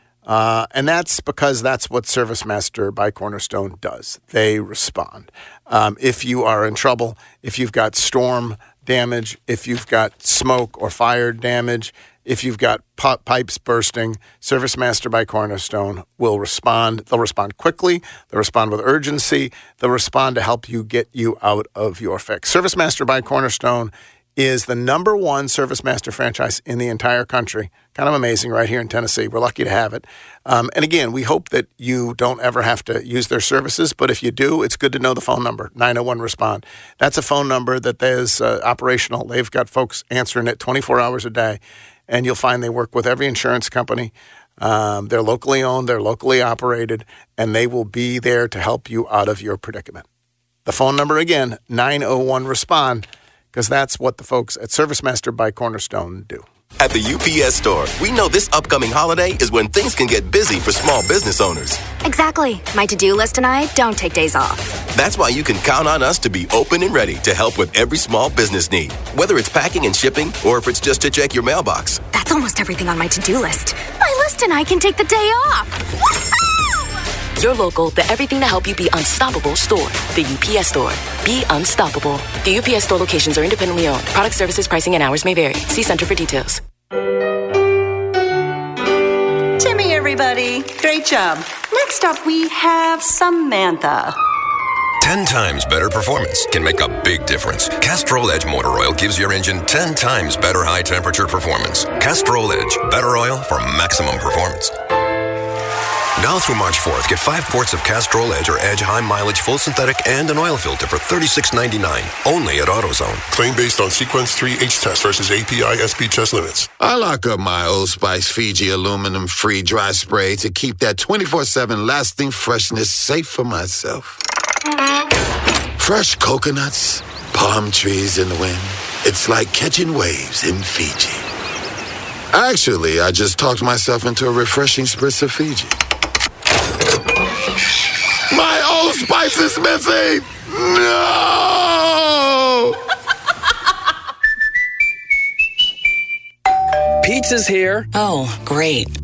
Uh, and that's because that's what ServiceMaster by Cornerstone does. They respond. Um, if you are in trouble, if you've got storm damage, if you've got smoke or fire damage, if you've got pipes bursting, ServiceMaster by Cornerstone will respond. They'll respond quickly, they'll respond with urgency, they'll respond to help you get you out of your fix. ServiceMaster by Cornerstone is the number one ServiceMaster franchise in the entire country. Kind of amazing right here in Tennessee. We're lucky to have it. Um, and again, we hope that you don't ever have to use their services, but if you do, it's good to know the phone number 901 Respond. That's a phone number that is uh, operational. They've got folks answering it 24 hours a day, and you'll find they work with every insurance company. Um, they're locally owned, they're locally operated, and they will be there to help you out of your predicament. The phone number again, 901 Respond because that's what the folks at ServiceMaster by Cornerstone do. At the UPS store, we know this upcoming holiday is when things can get busy for small business owners. Exactly. My to do list and I don't take days off. That's why you can count on us to be open and ready to help with every small business need, whether it's packing and shipping or if it's just to check your mailbox. That's almost everything on my to do list. My list and I can take the day off. Your local, the everything to help you be unstoppable store. The UPS store. Be unstoppable. The UPS store locations are independently owned. Product services, pricing, and hours may vary. See Center for details. Timmy, everybody. Great job. Next up, we have Samantha. 10 times better performance can make a big difference. Castrol Edge Motor Oil gives your engine 10 times better high temperature performance. Castrol Edge, better oil for maximum performance. Now through March 4th, get five quarts of Castrol Edge or Edge High Mileage Full Synthetic and an oil filter for $36.99. Only at AutoZone. Claim based on Sequence 3 H test versus API SP test limits. I lock up my Old Spice Fiji aluminum free dry spray to keep that 24 7 lasting freshness safe for myself. Fresh coconuts, palm trees in the wind. It's like catching waves in Fiji. Actually, I just talked myself into a refreshing spritz of Fiji. My Old Spice is missing! No! Pizza's here. Oh, great.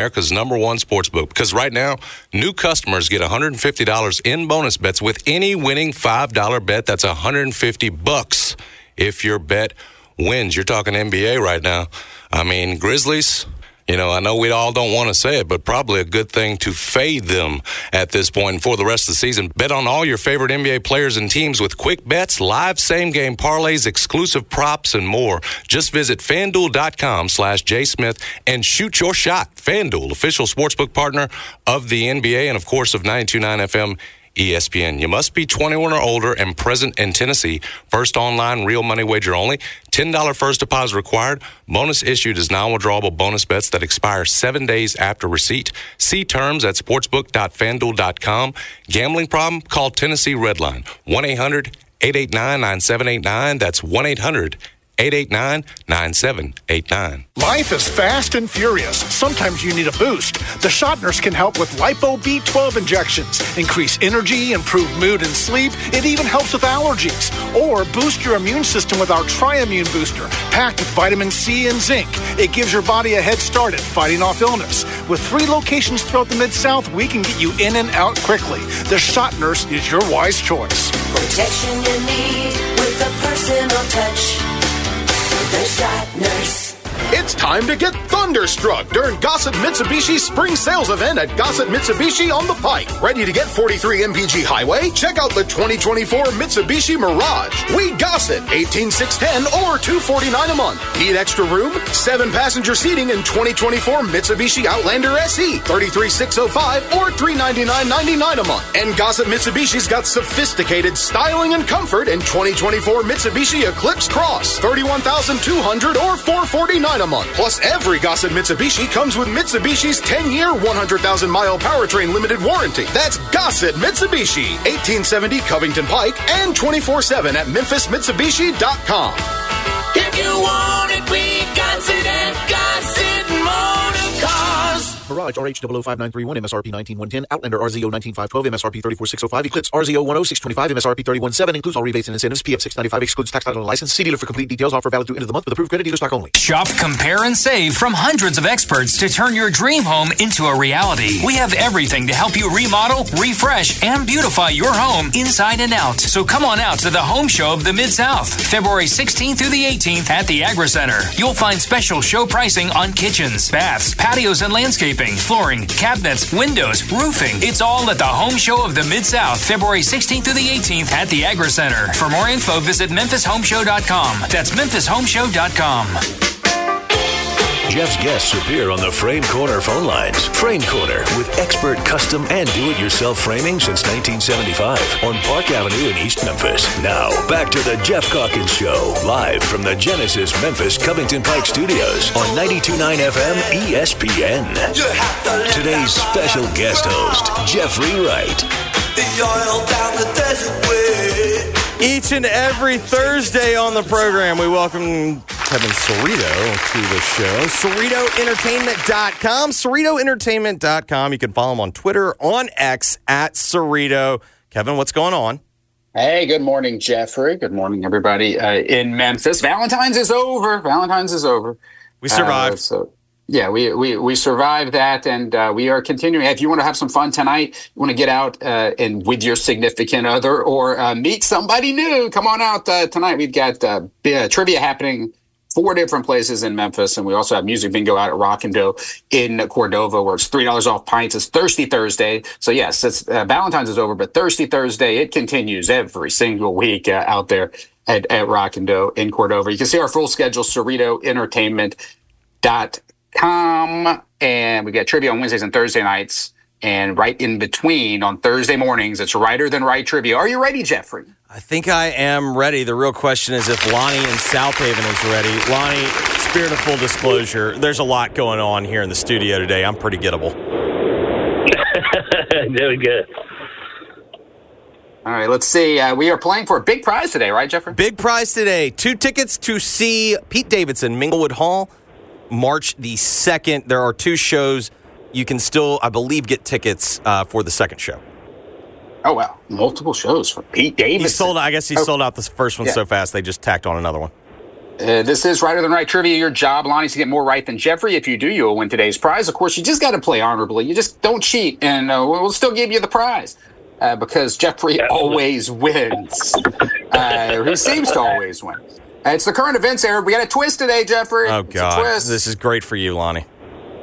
America's number one sports book. Because right now, new customers get $150 in bonus bets with any winning $5 bet. That's 150 bucks if your bet wins. You're talking NBA right now. I mean, Grizzlies you know, I know we all don't want to say it, but probably a good thing to fade them at this point for the rest of the season. Bet on all your favorite NBA players and teams with quick bets, live same game parlays, exclusive props, and more. Just visit fanduel.com slash jsmith and shoot your shot. FanDuel, official sportsbook partner of the NBA and, of course, of 929 FM ESPN. You must be 21 or older and present in Tennessee. First online real money wager only. $10 first deposit required. Bonus issued is non-withdrawable bonus bets that expire seven days after receipt. See terms at sportsbook.fanduel.com. Gambling problem? Call Tennessee Redline 1-800-889-9789. That's 1-800- 889-9789. Life is fast and furious. Sometimes you need a boost. The Shot Nurse can help with Lipo B12 injections, increase energy, improve mood and sleep. It even helps with allergies. Or boost your immune system with our Triimmune Booster, packed with vitamin C and zinc. It gives your body a head start at fighting off illness. With three locations throughout the Mid-South, we can get you in and out quickly. The Shot Nurse is your wise choice. Protection you need with a personal touch. The Shot Nurse. It's time to get thunderstruck during Gossett Mitsubishi's spring sales event at Gossett Mitsubishi on the Pike. Ready to get 43 MPG Highway? Check out the 2024 Mitsubishi Mirage. We Gossett 18610 or 249 a month. Need extra room? Seven passenger seating in 2024 Mitsubishi Outlander SE 33605 or 399.99 a month. And Gossett Mitsubishi's got sophisticated styling and comfort in 2024 Mitsubishi Eclipse Cross 31200 or 449 a month. Plus, every Gossett Mitsubishi comes with Mitsubishi's 10-year, 100,000-mile powertrain limited warranty. That's Gossett Mitsubishi, 1870 Covington Pike, and 24-7 at MemphisMitsubishi.com. If you want it, we got it at Gossett. Mirage RH00591 MSRP 19110 Outlander RZO 19512 MSRP 34605 Eclipse RZO 10625 MSRP 317 includes all rebates and incentives PF 695 excludes tax title and license see dealer for complete details offer valid through end of the month with approved credit dealer stock only Shop, compare, and save from hundreds of experts to turn your dream home into a reality. We have everything to help you remodel, refresh, and beautify your home inside and out. So come on out to the home show of the Mid South, February 16th through the 18th at the Agri Center. You'll find special show pricing on kitchens, baths, patios, and landscaping, flooring, cabinets, windows, roofing. It's all at the home show of the Mid South, February 16th through the 18th at the Agri Center. For more info, visit memphishomeshow.com. That's memphishomeshow.com. Geoff's guests appear on the Frame Corner phone lines. Frame Corner with expert custom and do-it-yourself framing since 1975 on Park Avenue in East Memphis. Now, back to the Geoff Calkins Show, live from the Genesis Memphis Covington Pike Studios on 92.9 FM ESPN. Today's special guest host, Jeffrey Wright. Each and every Thursday on the program, we welcome Kevin Cerrito to the show. CerritoEntertainment.com. CerritoEntertainment.com. You can follow him on Twitter, on X, at Cerrito. Kevin, what's going on? Hey, good morning, Jeffrey. Good morning, everybody uh, in Memphis. Valentine's is over. Valentine's is over. We survived. Uh, so, yeah, we, we, we survived that, and uh, we are continuing. If you want to have some fun tonight, you want to get out uh, and with your significant other or uh, meet somebody new, come on out uh, tonight. We've got uh, trivia happening four different places in Memphis, and we also have music bingo out at Rock and Dough in Cordova, where it's three dollars off pints. It's Thirsty Thursday, so yes, it's uh, Valentine's is over, but Thirsty Thursday it continues every single week uh, out there at, at Rock and Dough in Cordova. You can see our full schedule, CerritoEntertainment.com, and we got trivia on Wednesdays and Thursday nights. And right in between on Thursday mornings, it's Righter Than Wright trivia. Are you ready, Jeffrey? I think I am ready. The real question is if Lonnie in South Haven is ready. Lonnie, spirit of full disclosure, there's a lot going on here in the studio today. I'm pretty gettable. Doing good. All right, let's see. Uh, we are playing for a big prize today, right, Jeffrey? Big prize today. Two tickets to see Pete Davidson, Minglewood Hall, March the 2nd. There are two shows. You can still, I believe, get tickets uh, for the second show. Oh, wow. Multiple shows for Pete Davidson. He sold. I guess he Oh. sold out the first one Yeah. so fast they just tacked on another one. Uh, this is Righter Than Wright Trivia. Your job, Lonnie, is to get more right than Jeffrey. If you do, you will win today's prize. Of course, you just got to play honorably. You just don't cheat, and uh, we'll still give you the prize uh, because Jeffrey always wins. Uh, he seems to always win. Uh, it's the current events era. We got a twist today, Jeffrey. Oh It's a God, twist. this is great for you, Lonnie.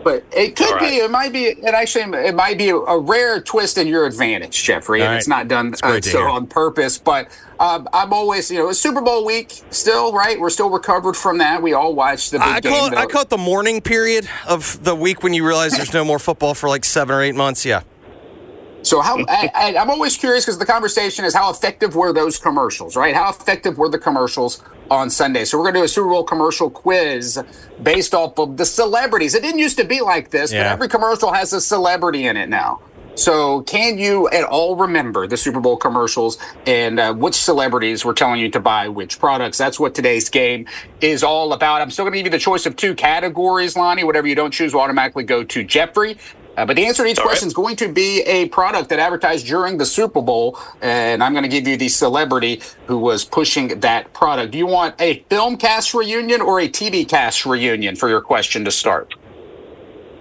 But it could be, it might be, it actually, it might be a, rare twist in your advantage, Jeffrey, and All it's not done uh, so hear. on purpose. But um, I'm always, you know, it's Super Bowl week still, right? We're still recovered from that. We all watched the big I game. call it. I call it the morning period of the week when you realize there's no more football for like seven or eight months. Yeah. So how I, I, I'm always curious because the conversation is how effective were those commercials, right? How effective were the commercials on Sunday? So we're going to do a Super Bowl commercial quiz based off of the celebrities. It didn't used to be like this, but every commercial has a celebrity in it now. So can you at all remember the Super Bowl commercials and uh, which celebrities were telling you to buy which products? That's what today's game is all about. I'm still going to give you the choice of two categories, Lonnie. Whatever you don't choose will automatically go to Jeffrey. Uh, but the answer to each question is going to be a product that advertised during the Super Bowl, and I'm going to give you the celebrity who was pushing that product. Do you want a film cast reunion or a TV cast reunion for your question to start?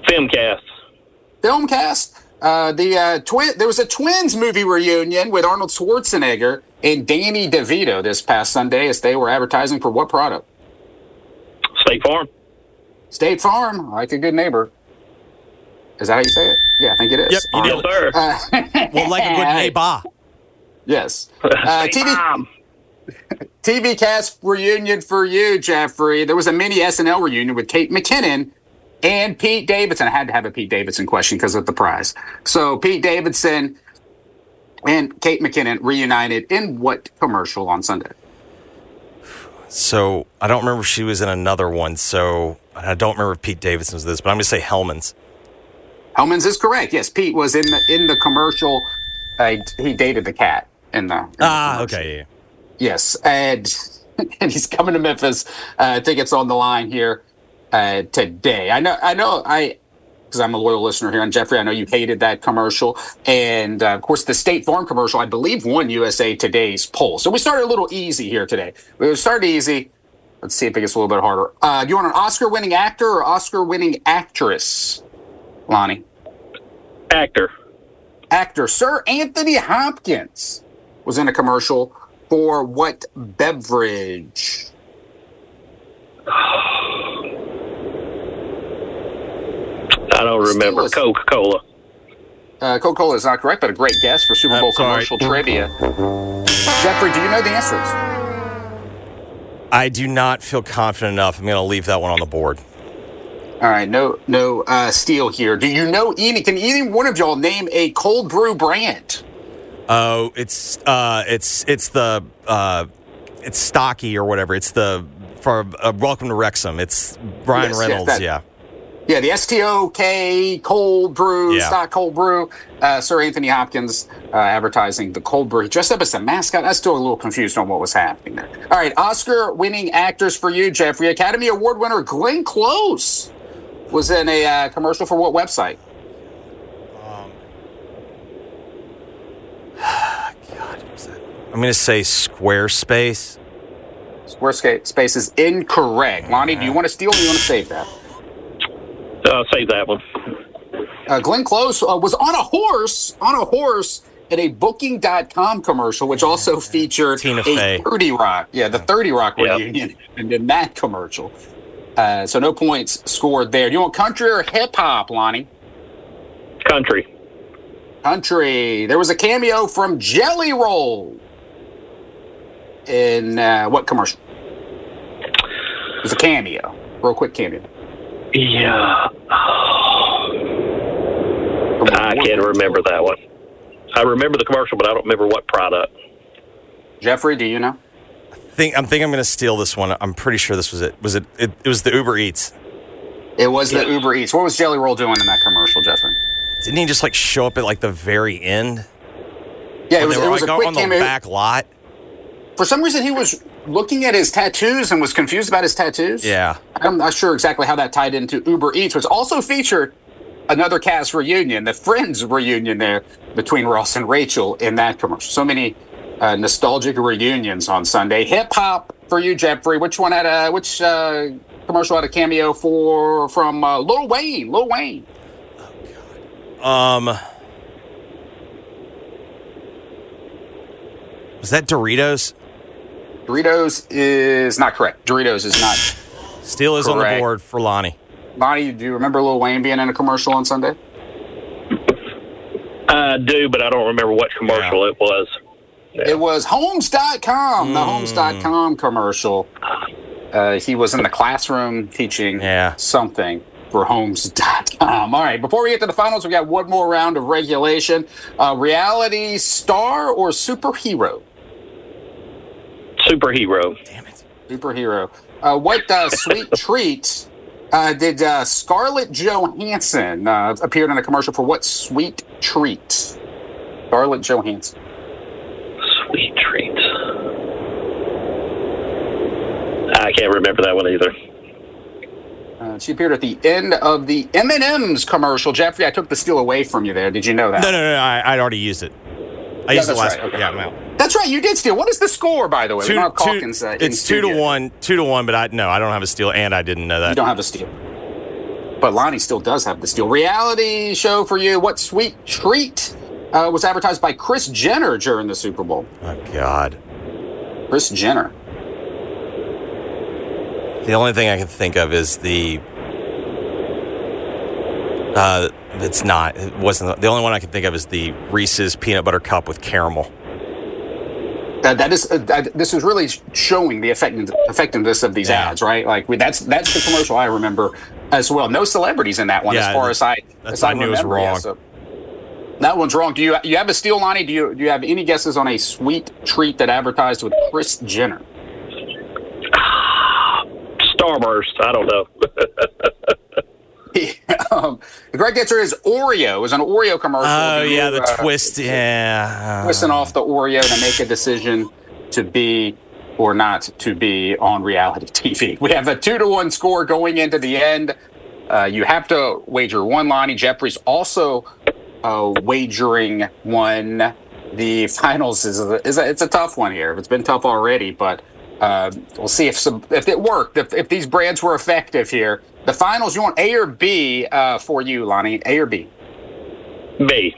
Film cast. Film cast. Uh, the uh, twin. There was a Twins movie reunion with Arnold Schwarzenegger and Danny DeVito this past Sunday as they were advertising for what product? State Farm. State Farm, like a good neighbor. Is that how you say it? Yeah, I think it is. Yep, you did. Arnold. Uh, well, like a good neighbor. Yes. Uh, TV, TV cast reunion for you, Jeffrey. There was a mini SNL reunion with Kate McKinnon and Pete Davidson. I had to have a Pete Davidson question because of the prize. So Pete Davidson and Kate McKinnon reunited in what commercial on Sunday? So I don't remember if she was in another one. So I don't remember if Pete Davidson was this, but I'm going to say Hellmann's. Hellmann's is correct. Yes, Pete was in the in the commercial. Uh, he dated the cat in the. in Ah, okay. Yeah. Yes, and and he's coming to Memphis. Uh, tickets on the line here uh, today. I know. I know. I because I'm a loyal listener here on Jeffrey. I know you hated that commercial, and uh, of course the State Farm commercial. I believe won USA Today's poll. So we started a little easy here today. We started easy. Let's see if it gets a little bit harder. Uh, do you want an Oscar-winning actor or Oscar-winning actress, Lonnie? Actor. Actor Sir Anthony Hopkins was in a commercial for what beverage? I don't remember. Coca Cola. Uh, Coca Cola is not correct, but a great guess for Super Bowl commercial trivia. Jeffrey, do you know the answers? I do not feel confident enough. I'm going to leave that one on the board. All right, no, no uh, steal here. Do you know any? Can any one of y'all name a cold brew brand? Oh, it's uh, it's it's the uh, it's stocky or whatever. It's the for uh, Welcome to Wrexham. It's Brian Yes, yes, Reynolds. that- yeah. Yeah, the STOK cold brew, Yeah. STOK cold brew. Uh, Sir Anthony Hopkins uh, advertising the cold brew. Dressed up as the mascot. I was still a little confused on what was happening there. All right, Oscar winning actors for you, Jeffrey. Academy Award winner Glenn Close was in a uh, commercial for what website? I'm going to say Squarespace. Squarespace space is incorrect. Lonnie, do you want to steal or do you want to save that? Uh, save that one. Uh, Glenn Close uh, was on a horse, on a horse at a Booking.com commercial, which also featured Tina a Fey. 30 Rock. Yeah, the 30 Rock Yep. reunion and in that commercial. Uh, so no points scored there. Do you want country or hip hop, Lonnie? Country. Country. There was a cameo from Jelly Roll in uh, what commercial? It was a cameo. Real quick cameo. Yeah. I can't remember that one. I remember the commercial, but I don't remember what product. Jeffrey, do you know? Think I'm think I'm going to steal this one. I'm pretty sure this was it. Was it? It, it was the Uber Eats. It was the Uber Eats. What was Jelly Roll doing in that commercial, Jeffrey? Didn't he just like show up at like the very end? Yeah, it was, were, it was like, a quick on the back lot. For some reason, he was looking at his tattoos and was confused about his tattoos. Yeah. I'm not sure exactly how that tied into Uber Eats, which also featured another cast reunion, the Friends reunion there between Ross and Rachel in that commercial. So many uh, nostalgic reunions on Sunday. Hip hop for you, Jeffrey. Which one had a which uh, commercial had a cameo for from uh, Lil Wayne? Lil Wayne. oh Um, was that Doritos? Doritos is not correct. Doritos is not. Still is on the board for Lonnie. Lonnie, do you remember Lil Wayne being in a commercial on Sunday? I do, but I don't remember what commercial it was. It was Homes.com, the Homes.com commercial. Uh, he was in the classroom teaching something for Homes.com. All right, before we get to the finals, we got one more round of regulation. Uh, reality star or superhero? Superhero. Damn it. Superhero. Uh, what uh, sweet treat uh, did uh, Scarlett Johansson uh, appeared in a commercial for? What sweet treat? Scarlett Johansson. Sweet treat. I can't remember that one either. Uh, she appeared at the end of the M&M's commercial. Jeffrey, I took the steal away from you there. Did you know that? No, no, no. I, I'd already used it. I Yeah, used it that's last. right, okay. Yeah, well, That's right, you did steal. What is the score, by the way? we two, don't have two- Calkins, uh, in it's two to one, two to one. But I no, I don't have a steal, and I didn't know that. You don't have a steal. But Lonnie still does have the steal. Reality show for you. What sweet treat uh, was advertised by Kris Jenner during the Super Bowl? Oh God. Kris Jenner. The only thing I can think of is the. Uh, it's not. It wasn't. The only one I can think of is the Reese's peanut butter cup with caramel. That, that is uh, that, this is really showing the effective, effectiveness of these ads, right? Like we, that's that's the commercial I remember as well. No celebrities in that one, Yeah, as far as I that's as I I knew was remember. Yeah, wrong. so- that one's wrong. Do you you have a steal, Lonnie? Do you do you have any guesses on a sweet treat that advertised with Kris Jenner? Starburst. I don't know. um, the correct answer is Oreo. It was an Oreo commercial. Oh They yeah, the uh, twist. Yeah. twisting off the Oreo to make a decision to be or not to be on reality TV. We have a two to one score going into the end. Uh, you have to wager one. Lonnie Jeffries also uh, wagering one. The finals is a, is a, it's a tough one here. It's been tough already, but uh, we'll see if some if it worked. If, if these brands were effective here. The finals. You want A or B uh, for you, Lonnie? A or B? B.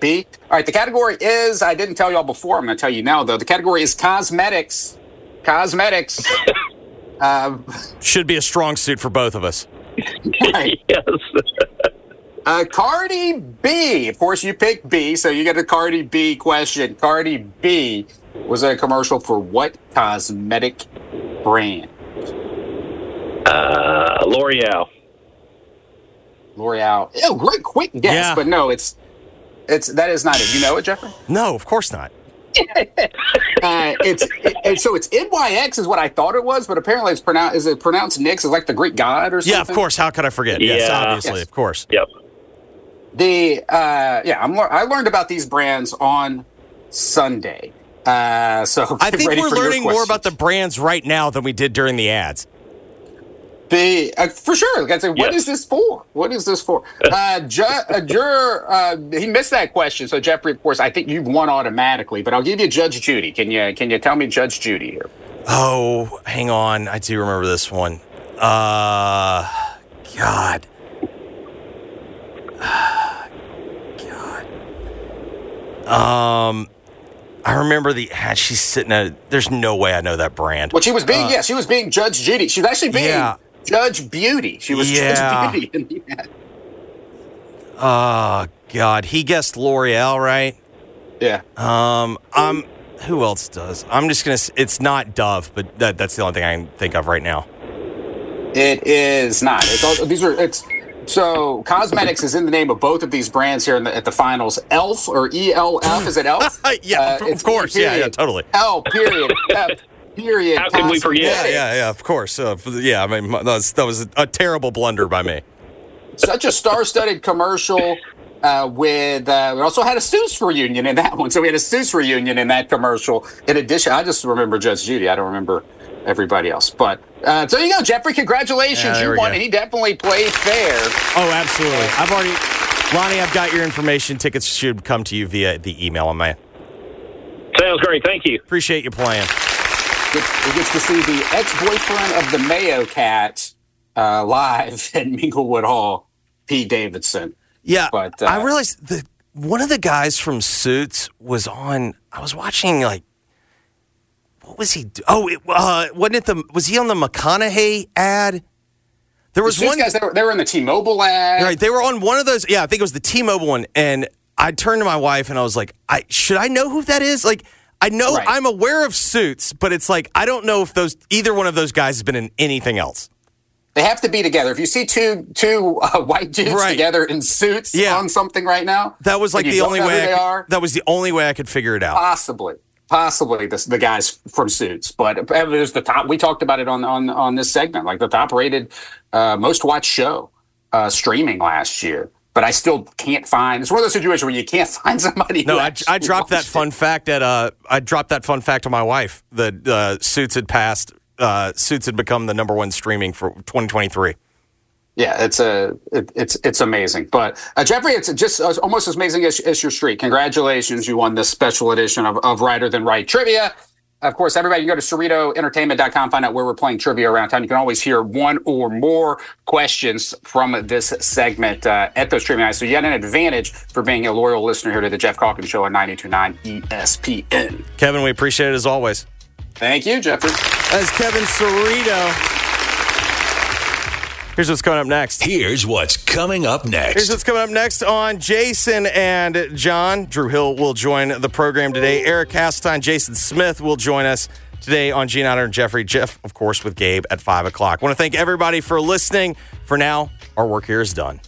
B. All right. The category is. I didn't tell y'all before. I'm going to tell you now, though. The category is cosmetics. Cosmetics. uh, Should be a strong suit for both of us. yes. Uh, Cardi B. Of course, you picked B, so you get a Cardi B question. Cardi B was a commercial for what cosmetic brand? Uh, L'Oreal. L'Oreal. Oh, great, quick guess, Yeah. but no, it's it's that is not it. You know it, Jeffrey? No, of course not. Uh, it's it, it- so it's NYX is what I thought it was, but apparently it's pronounced is it pronounced Nix Is like the Greek god or something? Yeah, of course. How could I forget? Yes, obviously, Yes. of course. Yep. The uh, yeah, I'm I learned about these brands on Sunday. Uh, so I think ready we're for learning more about the brands right now than we did during the ads. the uh, for sure. Like I said, what Yes. is this for? What is this for? Uh, Ju- uh, Jur, uh, he missed that question. So Jeffrey, of course, I think you've won automatically. But I'll give you Judge Judy. Can you can you tell me Judge Judy here? Oh, hang on. I do remember this one. Uh, God. Um, I remember the ad. She's sitting at. There's no way I know that brand. Well, she was being Uh, yeah, she was being Judge Judy. She was actually being Yeah. Judge Beauty. She was Yeah. Judge Beauty in the ad. Oh God, he guessed L'Oreal, right? Yeah. Um, I'm. Who else does? I'm just gonna. s- It's not Dove, but that, that's the only thing I can think of right now. It is not. It's all, these are it's so cosmetics is in the name of both of these brands here in the, at the finals. Elf or E L F is it Elf? yeah, of course. E Yeah, yeah, totally. L period F period. How could we forget? Yeah, yeah, yeah. Of course. Uh, yeah, I mean, that was, that was a terrible blunder by me. Such a star-studded commercial. Uh, with uh, we also had a Suits reunion in that one, so we had a Suits reunion in that commercial. In addition, I just remember Judge Judy. I don't remember everybody else. But uh, so you go, Jeffrey. Congratulations, Yeah, you won, go. and he definitely played fair. Oh, absolutely. I've already, Lonnie. I've got your information. Tickets should come to you via the email on my. Sounds great. Thank you. Appreciate you playing. Gets- He gets to see the ex-boyfriend of the Mayo Cat uh, live at Minglewood Hall, Pete Davidson. Yeah, but uh, I realized the one of the guys from Suits was on. I was watching like, what was he? do- Oh, it, uh, wasn't it the? Was he on the McConaughey ad? There was These one. guys. They were, they were in the T-Mobile ad. Right, they were on one of those. Yeah, I think it was the T-Mobile one, and I turned to my wife and I was like, "I should I know who that is?" Like, I know Right. I'm aware of Suits, but it's like I don't know if those either one of those guys has been in anything else. They have to be together. If you see two two uh, white dudes Right. together in suits Yeah. on something right now, That was like the only way. Could- are. That was the only way I could figure it out. Possibly, possibly this, the guys from Suits, but it was the top. We talked about it on on on this segment, like the top rated, uh, most watched show uh, streaming last year. But I still can't find. It's one of those situations where you can't find somebody. No, I, I dropped that it. fun fact at uh, I dropped that fun fact to my wife. The uh, suits had passed. Uh, suits had become the number one streaming for 2023. Yeah, it's a it, it's it's amazing. But uh, Jeffrey, it's just uh, almost as amazing as, as your streak. Congratulations, you won this special edition of, of Righter Than Wright trivia. Of course, everybody can go to CerritoEntertainment.com, find out where we're playing trivia around town. You can always hear one or more questions from this segment uh, at those trivia nights. So you got an advantage for being a loyal listener here to the Geoff Calkins Show on 92.9 ESPN. Kevin, we appreciate it as always. Thank you, Jeffrey. As Kevin Cerrito. Here's what's coming up next. Here's what's coming up next. Here's what's coming up next on Jason and John. Drew Hill will join the program today. Eric Castine, Jason Smith will join us today on Gene Otter and Jeffrey. Jeff, of course, with Gabe at 5 o'clock. want to thank everybody for listening. For now, our work here is done.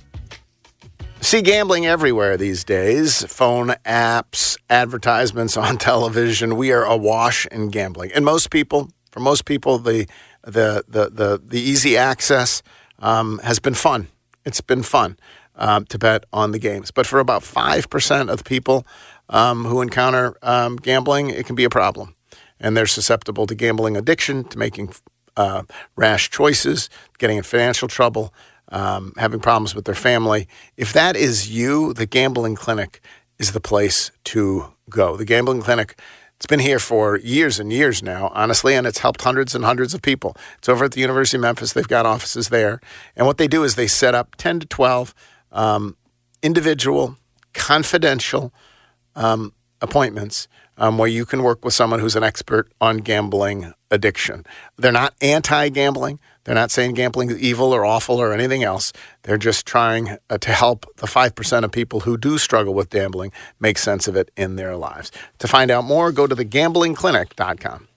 See gambling everywhere these days phone apps, advertisements on television. We are awash in gambling. And most people, for most people, the, the, the, the, the easy access um, has been fun. It's been fun um, to bet on the games. But for about 5% of the people um, who encounter um, gambling, it can be a problem. And they're susceptible to gambling addiction, to making uh, rash choices, getting in financial trouble, um, having problems with their family. If that is you, the Gambling Clinic is the place to go. The Gambling Clinic, it's been here for years and years now, honestly, and it's helped hundreds and hundreds of people. It's over at the University of Memphis. They've got offices there. And what they do is they set up 10 to 12 um, individual, confidential um, appointments um, where you can work with someone who's an expert on gambling addiction. They're not anti gambling. They're not saying gambling is evil or awful or anything else. They're just trying uh, to help the 5% of people who do struggle with gambling make sense of it in their lives. To find out more, go to thegamblingclinic.com.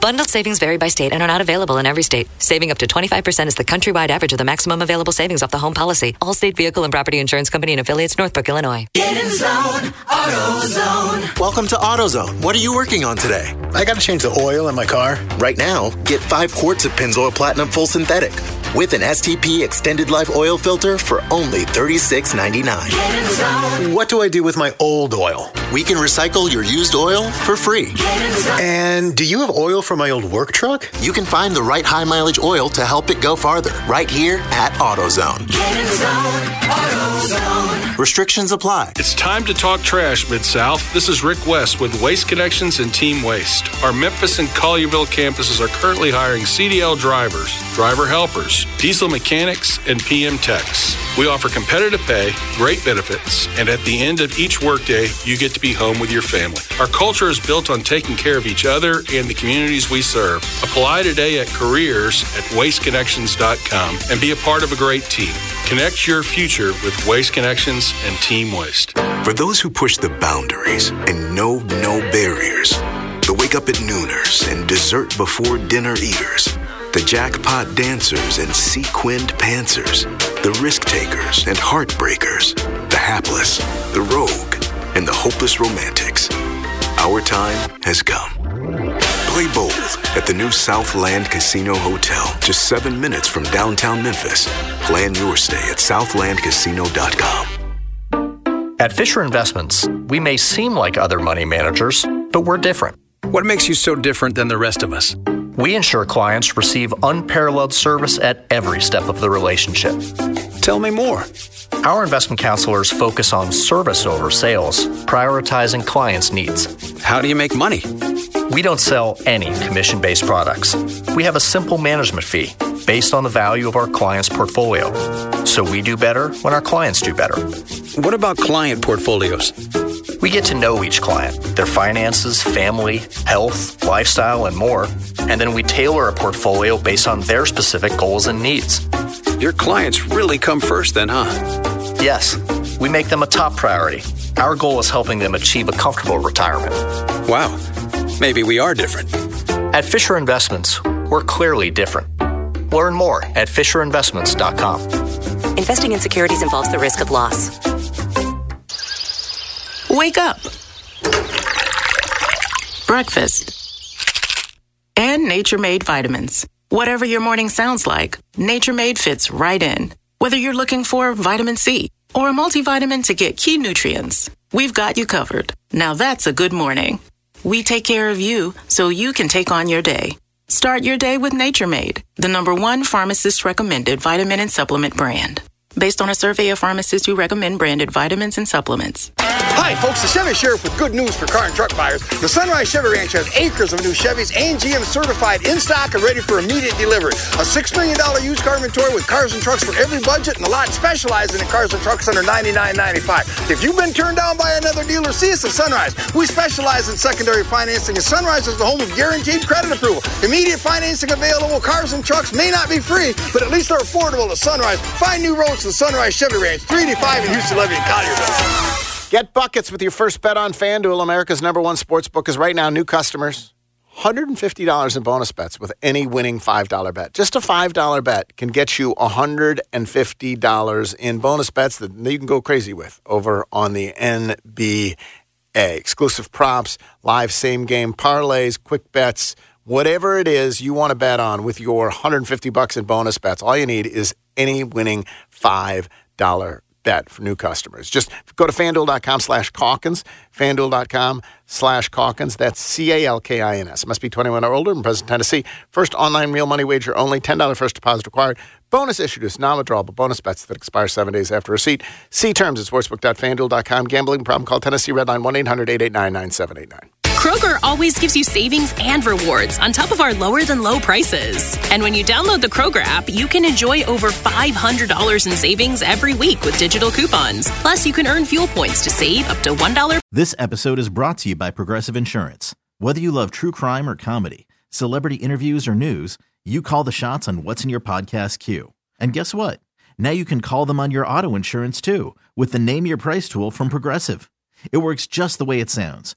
Bundled savings vary by state and are not available in every state. Saving up to 25% is the countrywide average of the maximum available savings off the home policy. Allstate Vehicle and Property Insurance Company and affiliates, Northbrook, Illinois. Get in zone, AutoZone. Welcome to AutoZone. What are you working on today? I got to change the oil in my car. Right now, get five quarts of Pennzoil Platinum Full Synthetic with an STP Extended Life Oil Filter for only $36.99. What do I do with my old oil? We can recycle your used oil for free. And do you have oil for my old work truck? You can find the right high mileage oil to help it go farther right here at AutoZone. AutoZone. Restrictions apply. It's time to talk trash, Mid South. This is Rick West with Waste Connections and Team Waste. Our Memphis and Collierville campuses are currently hiring CDL drivers, driver helpers, diesel mechanics, and PM techs. We offer competitive pay, great benefits, and at the end of each workday, you get to be home with your family. Our culture is built on taking care of each other and the communities we serve. Apply today at careers at wasteconnections.com and be a part of a great team. Connect your future with Waste Connections and Team Waste. For those who push the boundaries and know no barriers, the wake up at nooners and dessert before dinner eaters, the jackpot dancers and sequined pantsers, the risk takers and heartbreakers, the hapless, the rogue, and the hopeless romantics. Our time has come. Play bold at the new Southland Casino Hotel, just seven minutes from downtown Memphis. Plan your stay at southlandcasino.com. At Fisher Investments, we may seem like other money managers, but we're different. What makes you so different than the rest of us? We ensure clients receive unparalleled service at every step of the relationship. Tell me more. Our investment counselors focus on service over sales, prioritizing clients' needs. How do you make money? We don't sell any commission based products. We have a simple management fee based on the value of our client's portfolio. So we do better when our clients do better. What about client portfolios? We get to know each client, their finances, family, health, lifestyle, and more. And then we tailor a portfolio based on their specific goals and needs. Your clients really come first, then, huh? Yes, we make them a top priority. Our goal is helping them achieve a comfortable retirement. Wow, maybe we are different. At Fisher Investments, we're clearly different. Learn more at FisherInvestments.com. Investing in securities involves the risk of loss. Wake up. Breakfast. And Nature Made vitamins. Whatever your morning sounds like, Nature Made fits right in. Whether you're looking for vitamin C or a multivitamin to get key nutrients, we've got you covered. Now that's a good morning. We take care of you so you can take on your day. Start your day with Nature Made, the number one pharmacist recommended vitamin and supplement brand. Based on a survey of pharmacists who recommend branded vitamins and supplements. Hi, folks. The Chevy Sheriff with good news for car and truck buyers. The Sunrise Chevy Ranch has acres of new Chevys and GM certified in stock and ready for immediate delivery. A $6 million used car inventory with cars and trucks for every budget and a lot specializing in cars and trucks under $99.95. If you've been turned down by another dealer, see us at Sunrise. We specialize in secondary financing, and Sunrise is the home of guaranteed credit approval. Immediate financing available. Cars and trucks may not be free, but at least they're affordable at Sunrise. Find new roads to the Sunrise Chevy Ranch, 385 in Houston, Levee, and Collierville. Get buckets with your first bet on FanDuel, America's number one sports book. Is right now new customers $150 in bonus bets with any winning $5 bet. Just a $5 bet can get you $150 in bonus bets that you can go crazy with over on the NBA. Exclusive props, live same game parlays, quick bets, whatever it is you want to bet on with your 150 bucks in bonus bets. All you need is any winning $5 bet for new customers. Just go to fanduel.com slash Calkins, fanduel.com slash Calkins. That's C A L K I N S. Must be 21 or older in present Tennessee. First online real money wager only, $10 first deposit required. Bonus issued is non withdrawable bonus bets that expire seven days after receipt. See terms at sportsbook.fanduel.com. Gambling problem, call Tennessee Redline 1 800 889 9789. Kroger always gives you savings and rewards on top of our lower than low prices. And when you download the Kroger app, you can enjoy over $500 in savings every week with digital coupons. Plus, you can earn fuel points to save up to $1. This episode is brought to you by Progressive Insurance. Whether you love true crime or comedy, celebrity interviews or news, you call the shots on what's in your podcast queue. And guess what? Now you can call them on your auto insurance too with the Name Your Price tool from Progressive. It works just the way it sounds.